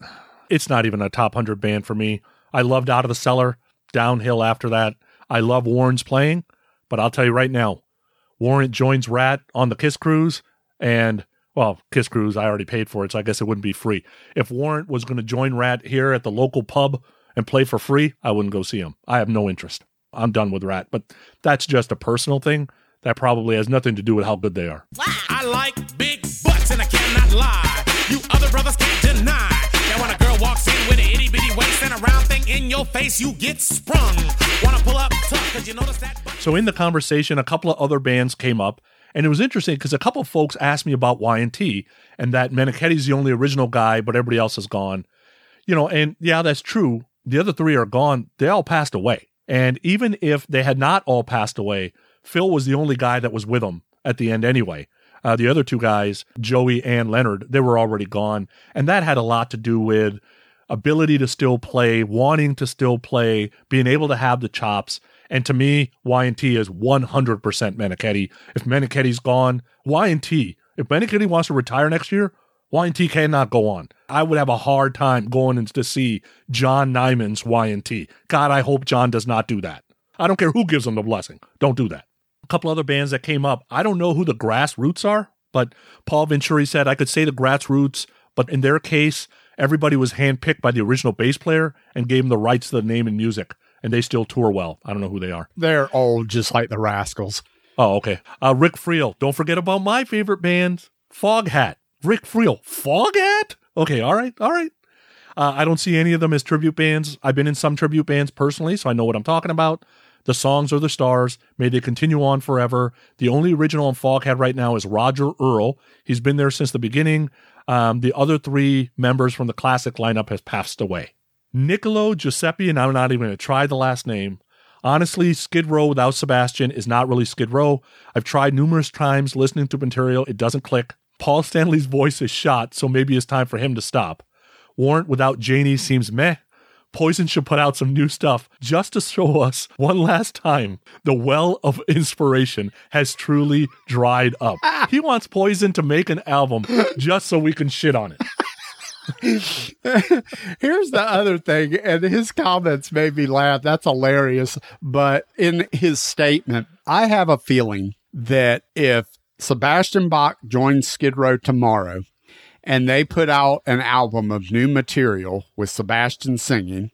Speaker 6: it's not even a top 100 band for me. I loved Out of the Cellar, downhill after that. I love Warren's playing, but I'll tell you right now, Warren joins Ratt on the Kiss Cruise, and well, Kiss Cruise, I already paid for it, so I guess it wouldn't be free. If Warren was going to join Ratt here at the local pub and play for free, I wouldn't go see him. I have no interest. I'm done with Ratt, but that's just a personal thing. That probably has nothing to do with how good they are.
Speaker 8: I like big butts and I cannot lie. You other brothers can't with an itty bitty waist and a round thing in your face, you get sprung. Wanna pull up tough cause you notice that.
Speaker 6: So in the conversation, a couple of other bands came up, and it was interesting because a couple of folks asked me about Y&T and that Meniketti's the only original guy, but everybody else is gone. You know, and yeah, that's true. The other three are gone. They all passed away. And even if they had not all passed away, Phil was the only guy that was with them at the end anyway. Uh, the other two guys, Joey and Leonard, they were already gone. And that had a lot to do with ability to still play, wanting to still play, being able to have the chops. And to me, Y&T is 100% Meniketti. If Meniketti's gone, Y&T, if Meniketti wants to retire next year, Y&T cannot go on. I would have a hard time going in to see John Nymann's Y&T. God, I hope John does not do that. I don't care who gives him the blessing. Don't do that A couple other bands that came up. I don't know who the Grassroots are, but Paul Venturi said I could say the Grassroots, but in their case, everybody was handpicked by the original bass player and gave them the rights to the name and music, and they still tour well. I don't know who they are.
Speaker 5: They're all just like the Rascals.
Speaker 6: Oh, okay. Uh, Rick Friel. Don't forget about my favorite band, Foghat. Rick Friel. Foghat? Okay, all right, all right. Uh, I don't see any of them as tribute bands. I've been in some tribute bands personally, so I know what I'm talking about. The songs are the stars. May they continue on forever. The only original on Foghat right now is Roger Earl. He's been there since the beginning. Um, the other three members from the classic lineup has passed away. Niccolo Giuseppe, and I'm not even going to try the last name. Honestly, Skid Row without Sebastian is not really Skid Row. I've tried numerous times listening to material, it doesn't click. Paul Stanley's voice is shot, so maybe it's time for him to stop. Warrant without Jani seems meh. Poison should put out some new stuff just to show us one last time the well of inspiration has truly dried up. he wants Poison to make an album just so we can shit on it.
Speaker 5: Here's the other thing, and his comments made me laugh. That's hilarious. But in his statement, I have a feeling that if Sebastian Bach joins Skid Row tomorrow and they put out an album of new material with Sebastian singing,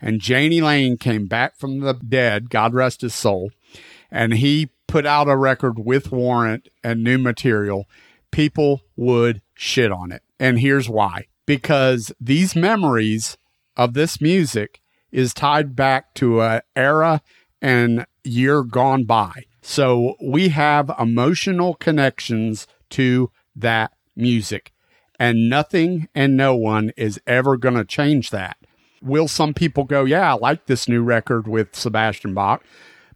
Speaker 5: and Jani Lane came back from the dead, God rest his soul, and he put out a record with Warrant and new material, people would shit on it. And here's why. Because these memories of this music is tied back to a era and year gone by. So we have emotional connections to that music and nothing and no one is ever going to change that. Will some people go, yeah, I like this new record with Sebastian Bach,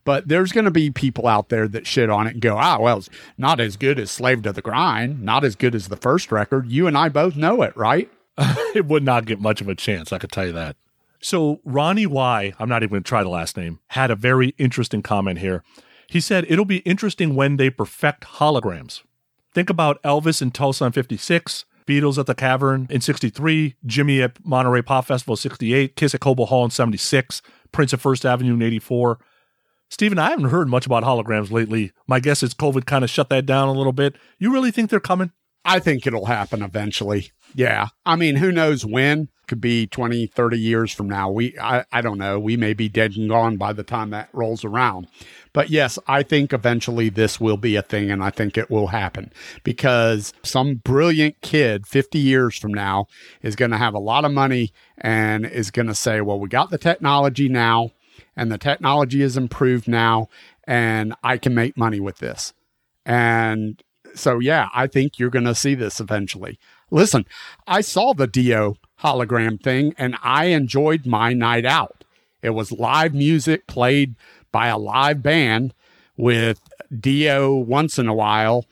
Speaker 5: but there's going to be people out there that shit on it and go, ah, well, it's not as good as Slave to the Grind, not as good as the first record. You and I both know it, right?
Speaker 6: it would not get much of a chance, I could tell you that. So Ronnie Y, I'm not even going to try the last name, had a very interesting comment here. He said, It'll be interesting when they perfect holograms. Think about Elvis in Tulsa in 56, Beatles at the Cavern in 63, Jimmy at Monterey Pop Festival 68, Kiss at Cobo Hall in 76, Prince at First Avenue in 84. Stephen, I haven't heard much about holograms lately. My guess is COVID kind of shut that down a little bit. You really think they're coming?
Speaker 5: I think it'll happen eventually. Yeah. I mean, who knows when? Could be 20, 30 years from now. We, I, I don't know. We may be dead and gone by the time that rolls around. But yes, I think eventually this will be a thing and I think it will happen because some brilliant kid 50 years from now is going to have a lot of money and is going to say, well, we got the technology now and the technology is improved now and I can make money with this. And so, yeah, I think you're going to see this eventually. Listen, I saw the Dio hologram thing and I enjoyed my night out. It was live music played by a live band with Dio once in a while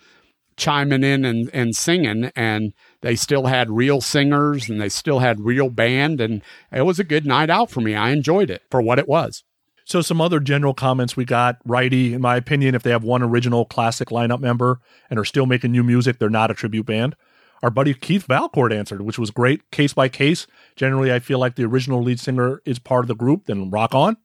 Speaker 5: chiming in and, and singing and they still had real singers and they still had real band and it was a good night out for me. I enjoyed it for what it was.
Speaker 6: So some other general comments we got. Righty, in my opinion, if they have one original classic lineup member and are still making new music, they're not a tribute band. Our buddy Keith Valcourt answered, which was great, case by case. Generally, I feel like the original lead singer is part of the group, then rock on.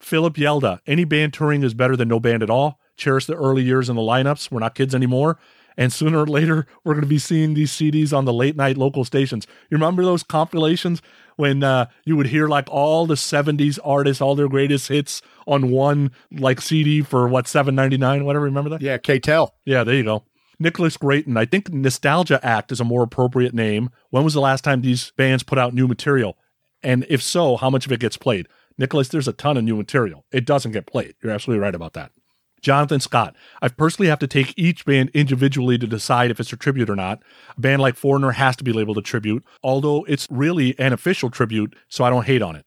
Speaker 6: Philip Yelda, any band touring is better than no band at all. Cherish the early years in the lineups. We're not kids anymore. And sooner or later, we're going to be seeing these CDs on the late night local stations. You remember those compilations when uh, you would hear like all the 70s artists, all their greatest hits on one like CD for what, seven ninety nine, whatever. Remember that?
Speaker 5: Yeah, K-Tel.
Speaker 6: Yeah, there you go. Nicholas Grayton. I think Nostalgia Act is a more appropriate name. When was the last time these bands put out new material? And if so, how much of it gets played? Nicholas, there's a ton of new material. It doesn't get played. You're absolutely right about that. Jonathan Scott. I personally have to take each band individually to decide if it's a tribute or not. A band like Foreigner has to be labeled a tribute, although it's really an official tribute, so I don't hate on it.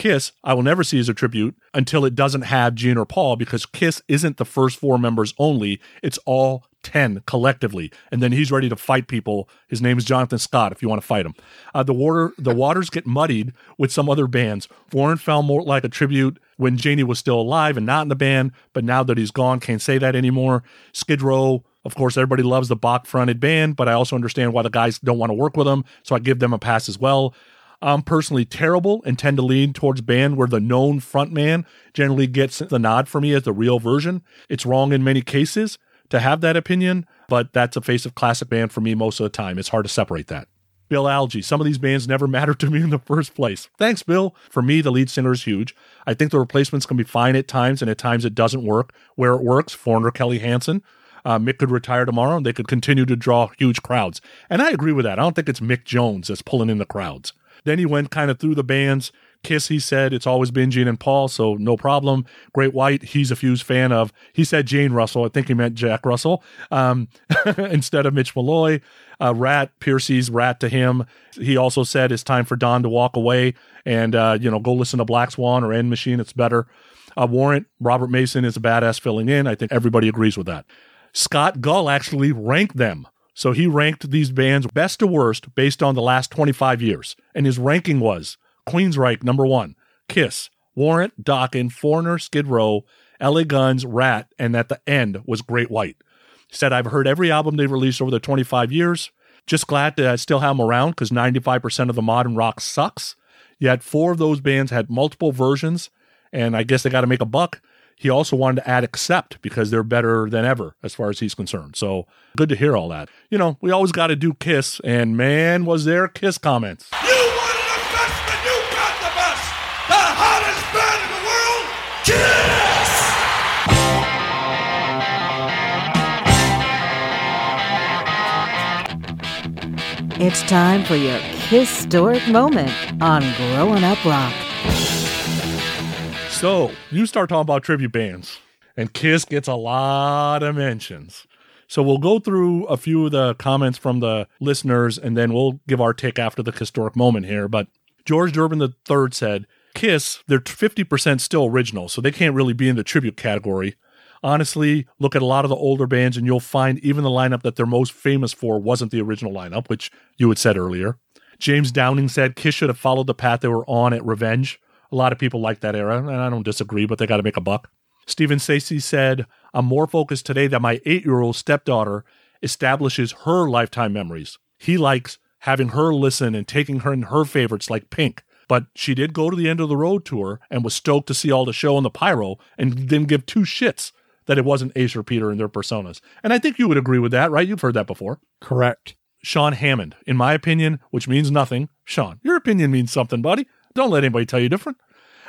Speaker 6: Kiss, I will never see as a tribute until it doesn't have Gene or Paul because Kiss isn't the first four members only. It's all 10 collectively. And then he's ready to fight people. His name is Jonathan Scott if you want to fight him. Uh, the water the waters get muddied with some other bands. Warrant felt more like a tribute when Jani was still alive and not in the band, but now that he's gone, can't say that anymore. Skid Row, of course, everybody loves the Bach fronted band, but I also understand why the guys don't want to work with them, so I give them a pass as well. I'm personally terrible and tend to lean towards band where the known frontman generally gets the nod for me as the real version. It's wrong in many cases to have that opinion, but that's a face of classic band for me most of the time. It's hard to separate that. Bill Algie. Some of these bands never mattered to me in the first place. Thanks, Bill. For me, the lead singer is huge. I think the replacements can be fine at times, and at times it doesn't work. Where it works, Foreigner Kelly Hansen. Uh, Mick could retire tomorrow and they could continue to draw huge crowds. And I agree with that. I don't think it's Mick Jones that's pulling in the crowds. Then he went kind of through the bands. Kiss, he said, it's always been Gene and Paul, so no problem. Great White, he's a Fuse fan of. He said Jane Russell. I think he meant Jack Russell um, instead of Mitch Malloy. Uh, Ratt, Pearcy's Ratt to him. He also said it's time for Don to walk away and, uh, you know, go listen to Black Swan or End Machine. It's better. Uh, Warrant, Robert Mason is a badass filling in. I think everybody agrees with that. Scott Gull actually ranked them. So he ranked these bands best to worst based on the last 25 years. And his ranking was Queensryche, number one, Kiss, Warrant, Dokken, Foreigner, Skid Row, LA Guns, Ratt, and at the end was Great White. He said, I've heard every album they've released over the 25 years. Just glad to still have them around because 95% of the modern rock sucks. Yet four of those bands had multiple versions, and I guess they got to make a buck. He also wanted to add Accept because they're better than ever as far as he's concerned. So good to hear all that. You know, we always got to do Kiss, and man, was there Kiss comments.
Speaker 8: You wanted the best, and you got the best. The hottest band in the world, Kiss!
Speaker 4: It's time for your Kiss historic moment on Growing Up Rock.
Speaker 6: So you start talking about tribute bands, and Kiss gets a lot of mentions. So we'll go through a few of the comments from the listeners, and then we'll give our take after the historic moment here. But George Durbin III said, Kiss, they're 50% still original, so they can't really be in the tribute category. Honestly, look at a lot of the older bands, and you'll find even the lineup that they're most famous for wasn't the original lineup, which you had said earlier. James Downing said Kiss should have followed the path they were on at Revenge. A lot of people like that era, and I don't disagree, but they got to make a buck. Stephen Stacey said, I'm more focused today that my eight year old stepdaughter establishes her lifetime memories. He likes having her listen and taking her in her favorites like Pink. But she did go to the end of the road tour and was stoked to see all the show and the pyro and didn't give two shits that it wasn't Ace or Peter and their personas. And I think you would agree with that, right? You've heard that before.
Speaker 5: Correct.
Speaker 6: Sean Hammond, in my opinion, which means nothing. Sean, your opinion means something, buddy. Don't let anybody tell you different.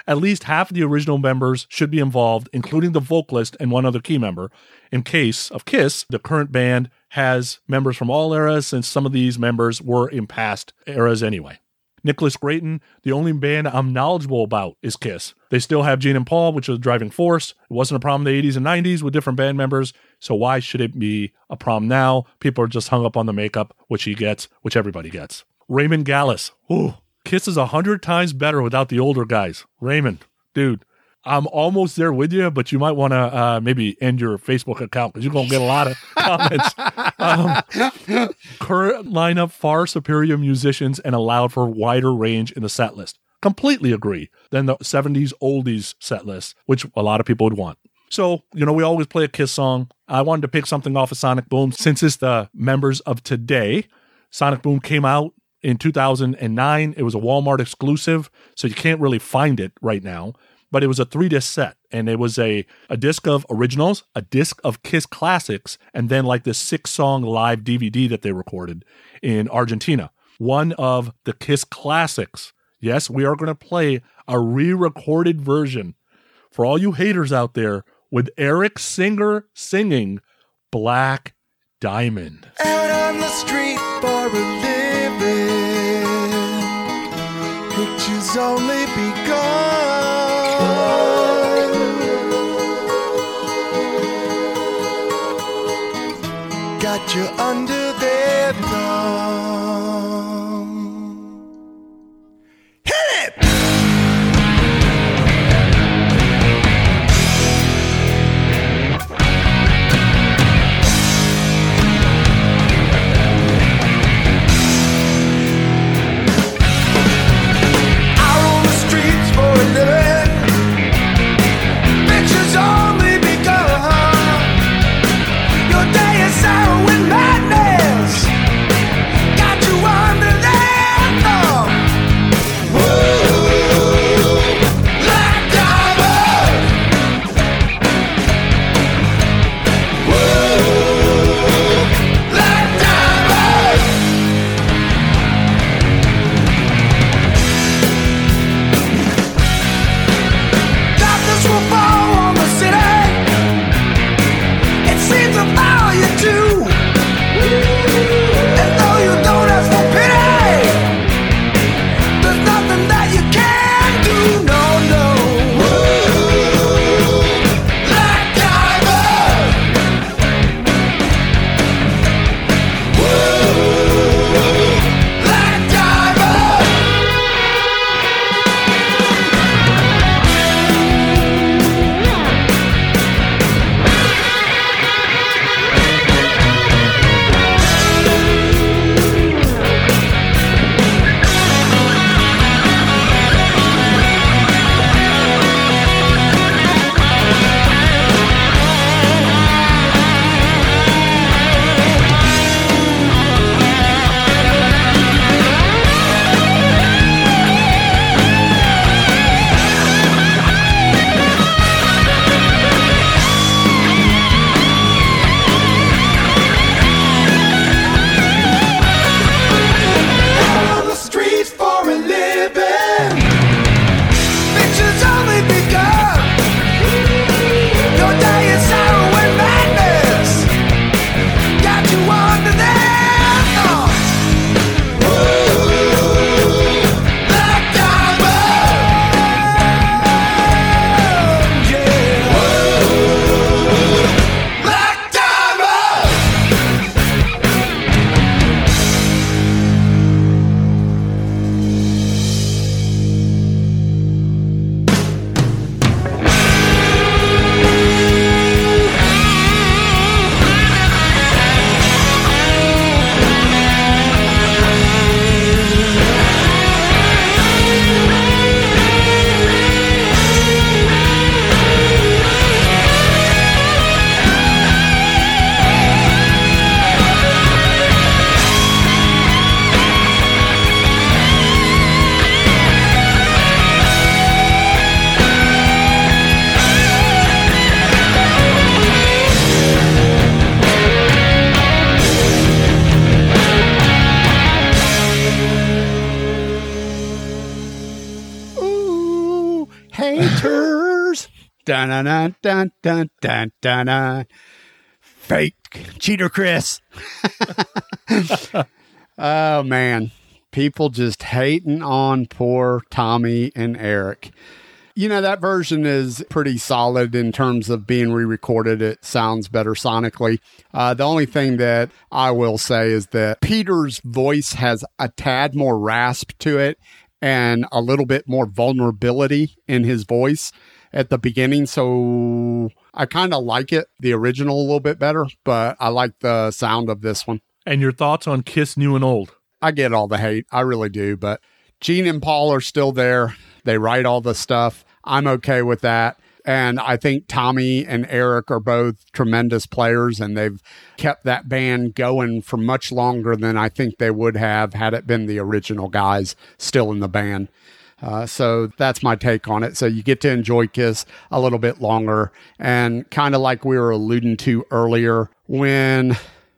Speaker 6: At least half of the original members should be involved, including the vocalist and one other key member. In case of Kiss, the current band has members from all eras, since some of these members were in past eras anyway. Nicholas Grayton, the only band I'm knowledgeable about is Kiss. They still have Gene and Paul, which was a driving force. It wasn't a problem in the 80s and 90s with different band members, so why should it be a problem now? People are just hung up on the makeup, which he gets, which everybody gets. Raymond Gallus, ooh, Kiss is a hundred times better without the older guys. Raymond, dude, I'm almost there with you, but you might want to uh, maybe end your Facebook account because you're going to get a lot of comments. um, current lineup far superior musicians and allowed for wider range in the set list. Completely agree than the 70s oldies set list, which a lot of people would want. So, you know, we always play a Kiss song. I wanted to pick something off of Sonic Boom since it's the members of today. Sonic Boom came out in 2009. It was a Walmart exclusive, so you can't really find it right now. But it was a three disc set, and it was a, a disc of originals, a disc of Kiss classics, and then like this six song live DVD that they recorded in Argentina. One of the Kiss classics. Yes, we are going to play a re recorded version for all you haters out there with Eric Singer singing Black Diamond.
Speaker 8: Out on the street for a. Pictures only begun. Got you under
Speaker 5: dun dun dun. Fake cheater, Chris. oh man, people just hating on poor Tommy and Eric. You know, that version is pretty solid in terms of being re recorded. It sounds better sonically. Uh, the only thing that I will say is that Peter's voice has a tad more rasp to it and a little bit more vulnerability in his voice at the beginning. So I kind of like it, the original, a little bit better, but I like the sound of this one.
Speaker 6: And your thoughts on Kiss New and Old?
Speaker 5: I get all the hate. I really do. But Gene and Paul are still there. They write all the stuff. I'm okay with that. And I think Tommy and Eric are both tremendous players, and they've kept that band going for much longer than I think they would have had it been the original guys still in the band. Uh, so that's my take on it. So you get to enjoy Kiss a little bit longer. And kind of like we were alluding to earlier, when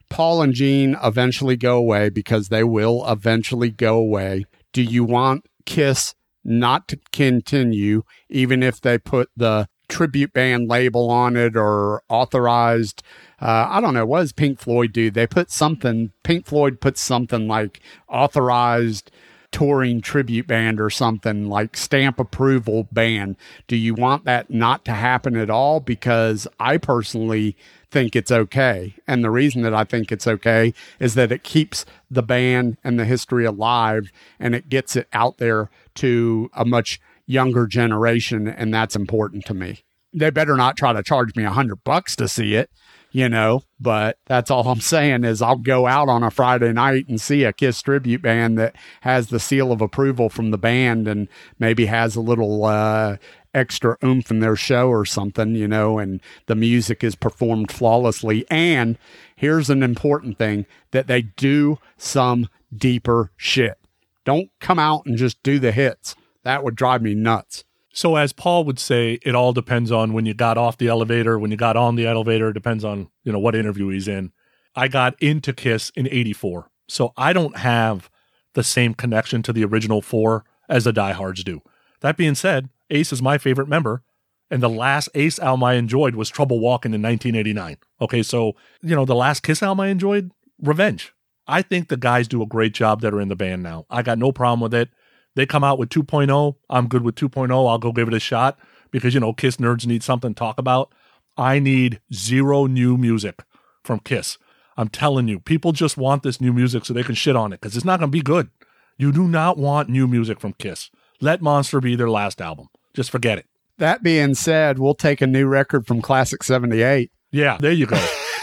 Speaker 5: Paul and Gene eventually go away, because they will eventually go away, do you want Kiss not to continue, even if they put the tribute band label on it or authorized. Uh, I don't know. What does Pink Floyd do? They put something, Pink Floyd puts something like authorized touring tribute band or something like stamp approval band. Do you want that not to happen at all? Because I personally think it's okay. And the reason that I think it's okay is that it keeps the band and the history alive and it gets it out there to a much younger generation. And that's important to me. They better not try to charge me a hundred bucks to see it you know, but that's all I'm saying is I'll go out on a Friday night and see a Kiss tribute band that has the seal of approval from the band and maybe has a little uh, extra oomph in their show or something, you know, and the music is performed flawlessly. And here's an important thing that they do some deeper shit. Don't come out and just do the hits. That would drive me nuts.
Speaker 6: So, as Paul would say, it all depends on when you got off the elevator, when you got on the elevator. It depends on you know what interview he's in. I got into Kiss in '84, so I don't have the same connection to the original four as the diehards do. That being said, Ace is my favorite member, and the last Ace album I enjoyed was Trouble Walking in 1989. Okay, so you know the last Kiss album I enjoyed, Revenge. I think the guys do a great job that are in the band now. I got no problem with it. They come out with 2.0. I'm good with 2.0. I'll go give it a shot because, you know, Kiss nerds need something to talk about. I need zero new music from Kiss. I'm telling you, people just want this new music so they can shit on it because it's not going to be good. You do not want new music from Kiss. Let Monster be their last album. Just forget it.
Speaker 5: That being said, we'll take a new record from Classic 78.
Speaker 6: Yeah, there you go.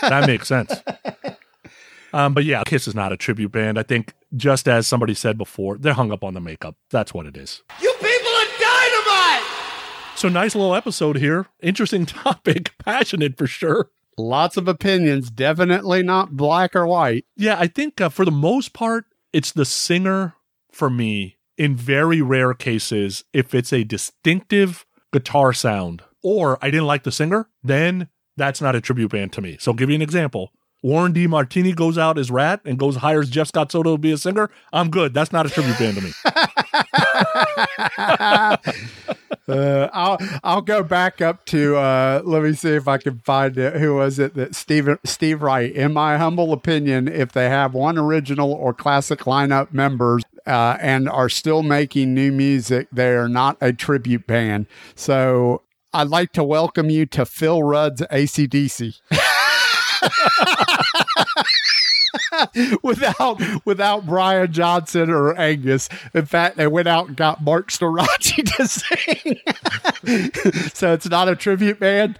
Speaker 6: that makes sense. Um, but yeah, Kiss is not a tribute band. I think, just as somebody said before, they're hung up on the makeup. That's what it is.
Speaker 8: You people are dynamite!
Speaker 6: So, nice little episode here. Interesting topic. Passionate for sure.
Speaker 5: Lots of opinions. Definitely not black or white.
Speaker 6: Yeah, I think uh, for the most part, it's the singer for me. In very rare cases, if it's a distinctive guitar sound or I didn't like the singer, then that's not a tribute band to me. So, I'll give you an example. Warren DeMartini goes out as Ratt and goes hires Jeff Scott Soto to be a singer, I'm good. That's not a tribute band to me.
Speaker 5: uh, I'll I'll go back up to uh, let me see if I can find it. Who was it that Steve Steve Wright? In my humble opinion, if they have one original or classic lineup members uh, and are still making new music, they are not a tribute band. So I'd like to welcome you to Phil Rudd's ACDC. without without Brian Johnson or Angus. In fact, they went out and got Marc Storace to sing. so it's not a tribute band.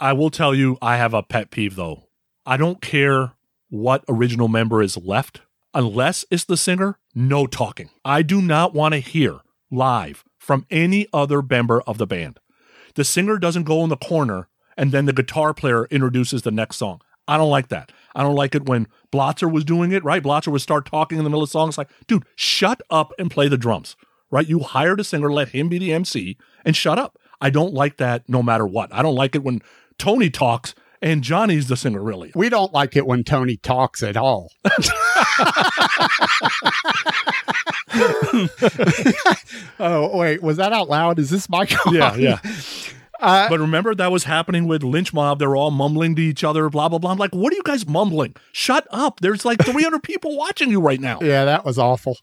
Speaker 6: I will tell you, I have a pet peeve though. I don't care what original member is left, unless it's the singer. No talking. I do not want to hear live from any other member of the band. The singer doesn't go in the corner and then the guitar player introduces the next song. I don't like that. I don't like it when Blotzer was doing it, right? Blotzer would start talking in the middle of songs like, dude, shut up and play the drums, right? You hired a singer, let him be the MC and shut up. I don't like that no matter what. I don't like it when Tony talks and Johnny's the singer, really.
Speaker 5: We don't like it when Tony talks at all. Oh wait, was that out loud? Is this my car?
Speaker 6: Yeah, yeah.
Speaker 5: Uh,
Speaker 6: but remember that was happening with Lynch Mob. They're all mumbling to each other, blah blah blah. I'm like, what are you guys mumbling? Shut up! There's like 300 people watching you right now.
Speaker 5: Yeah, that was awful.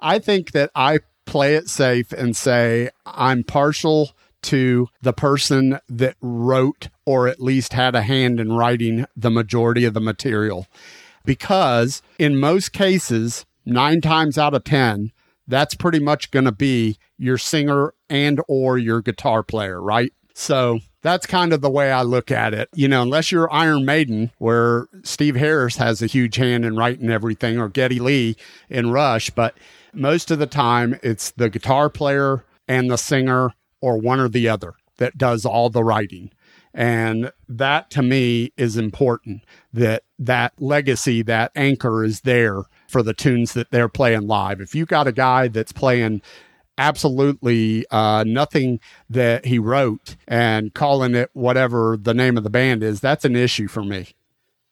Speaker 5: I think that I play it safe and say I'm partial to the person that wrote or at least had a hand in writing the majority of the material. Because in most cases, nine times out of 10, that's pretty much going to be your singer and or your guitar player, right? So that's kind of the way I look at it. You know, unless you're Iron Maiden, where Steve Harris has a huge hand in writing everything, or Geddy Lee in Rush, but most of the time it's the guitar player and the singer, or one or the other, that does all the writing. And that to me is important that that legacy, that anchor is there for the tunes that they're playing live. If you've got a guy that's playing absolutely uh, nothing that he wrote and calling it whatever the name of the band is, that's an issue for me.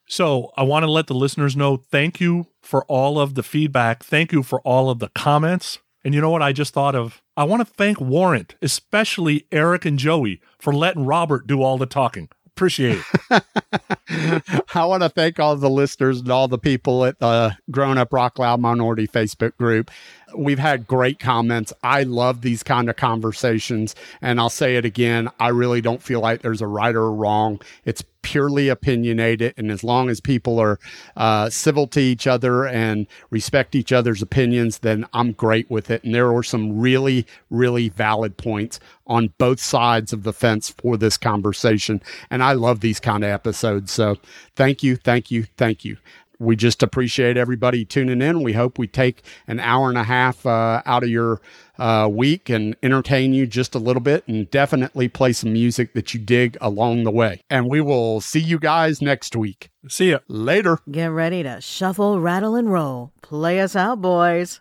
Speaker 6: So I want to let the listeners know thank you for all of the feedback. Thank you for all of the comments. And you know what I just thought of? I want to thank Warrant, especially Eric and Joey, for letting Robert do all the talking. Appreciate it.
Speaker 5: I want to thank all the listeners and all the people at the Growing Up Rock Loud Minority Facebook group. We've had great comments. I love these kind of conversations. And I'll say it again I really don't feel like there's a right or wrong. It's purely opinionated. And as long as people are uh, civil to each other and respect each other's opinions, then I'm great with it. And there were some really, really valid points on both sides of the fence for this conversation. And I love these kind of episodes. So thank you, thank you, thank you we just appreciate everybody tuning in. We hope we take an hour and a half uh, out of your uh, week and entertain you just a little bit and definitely play some music that you dig along the way. And we will see you guys next week.
Speaker 6: See ya.
Speaker 5: Later.
Speaker 4: Get ready to shuffle, rattle, and roll. Play us out, boys.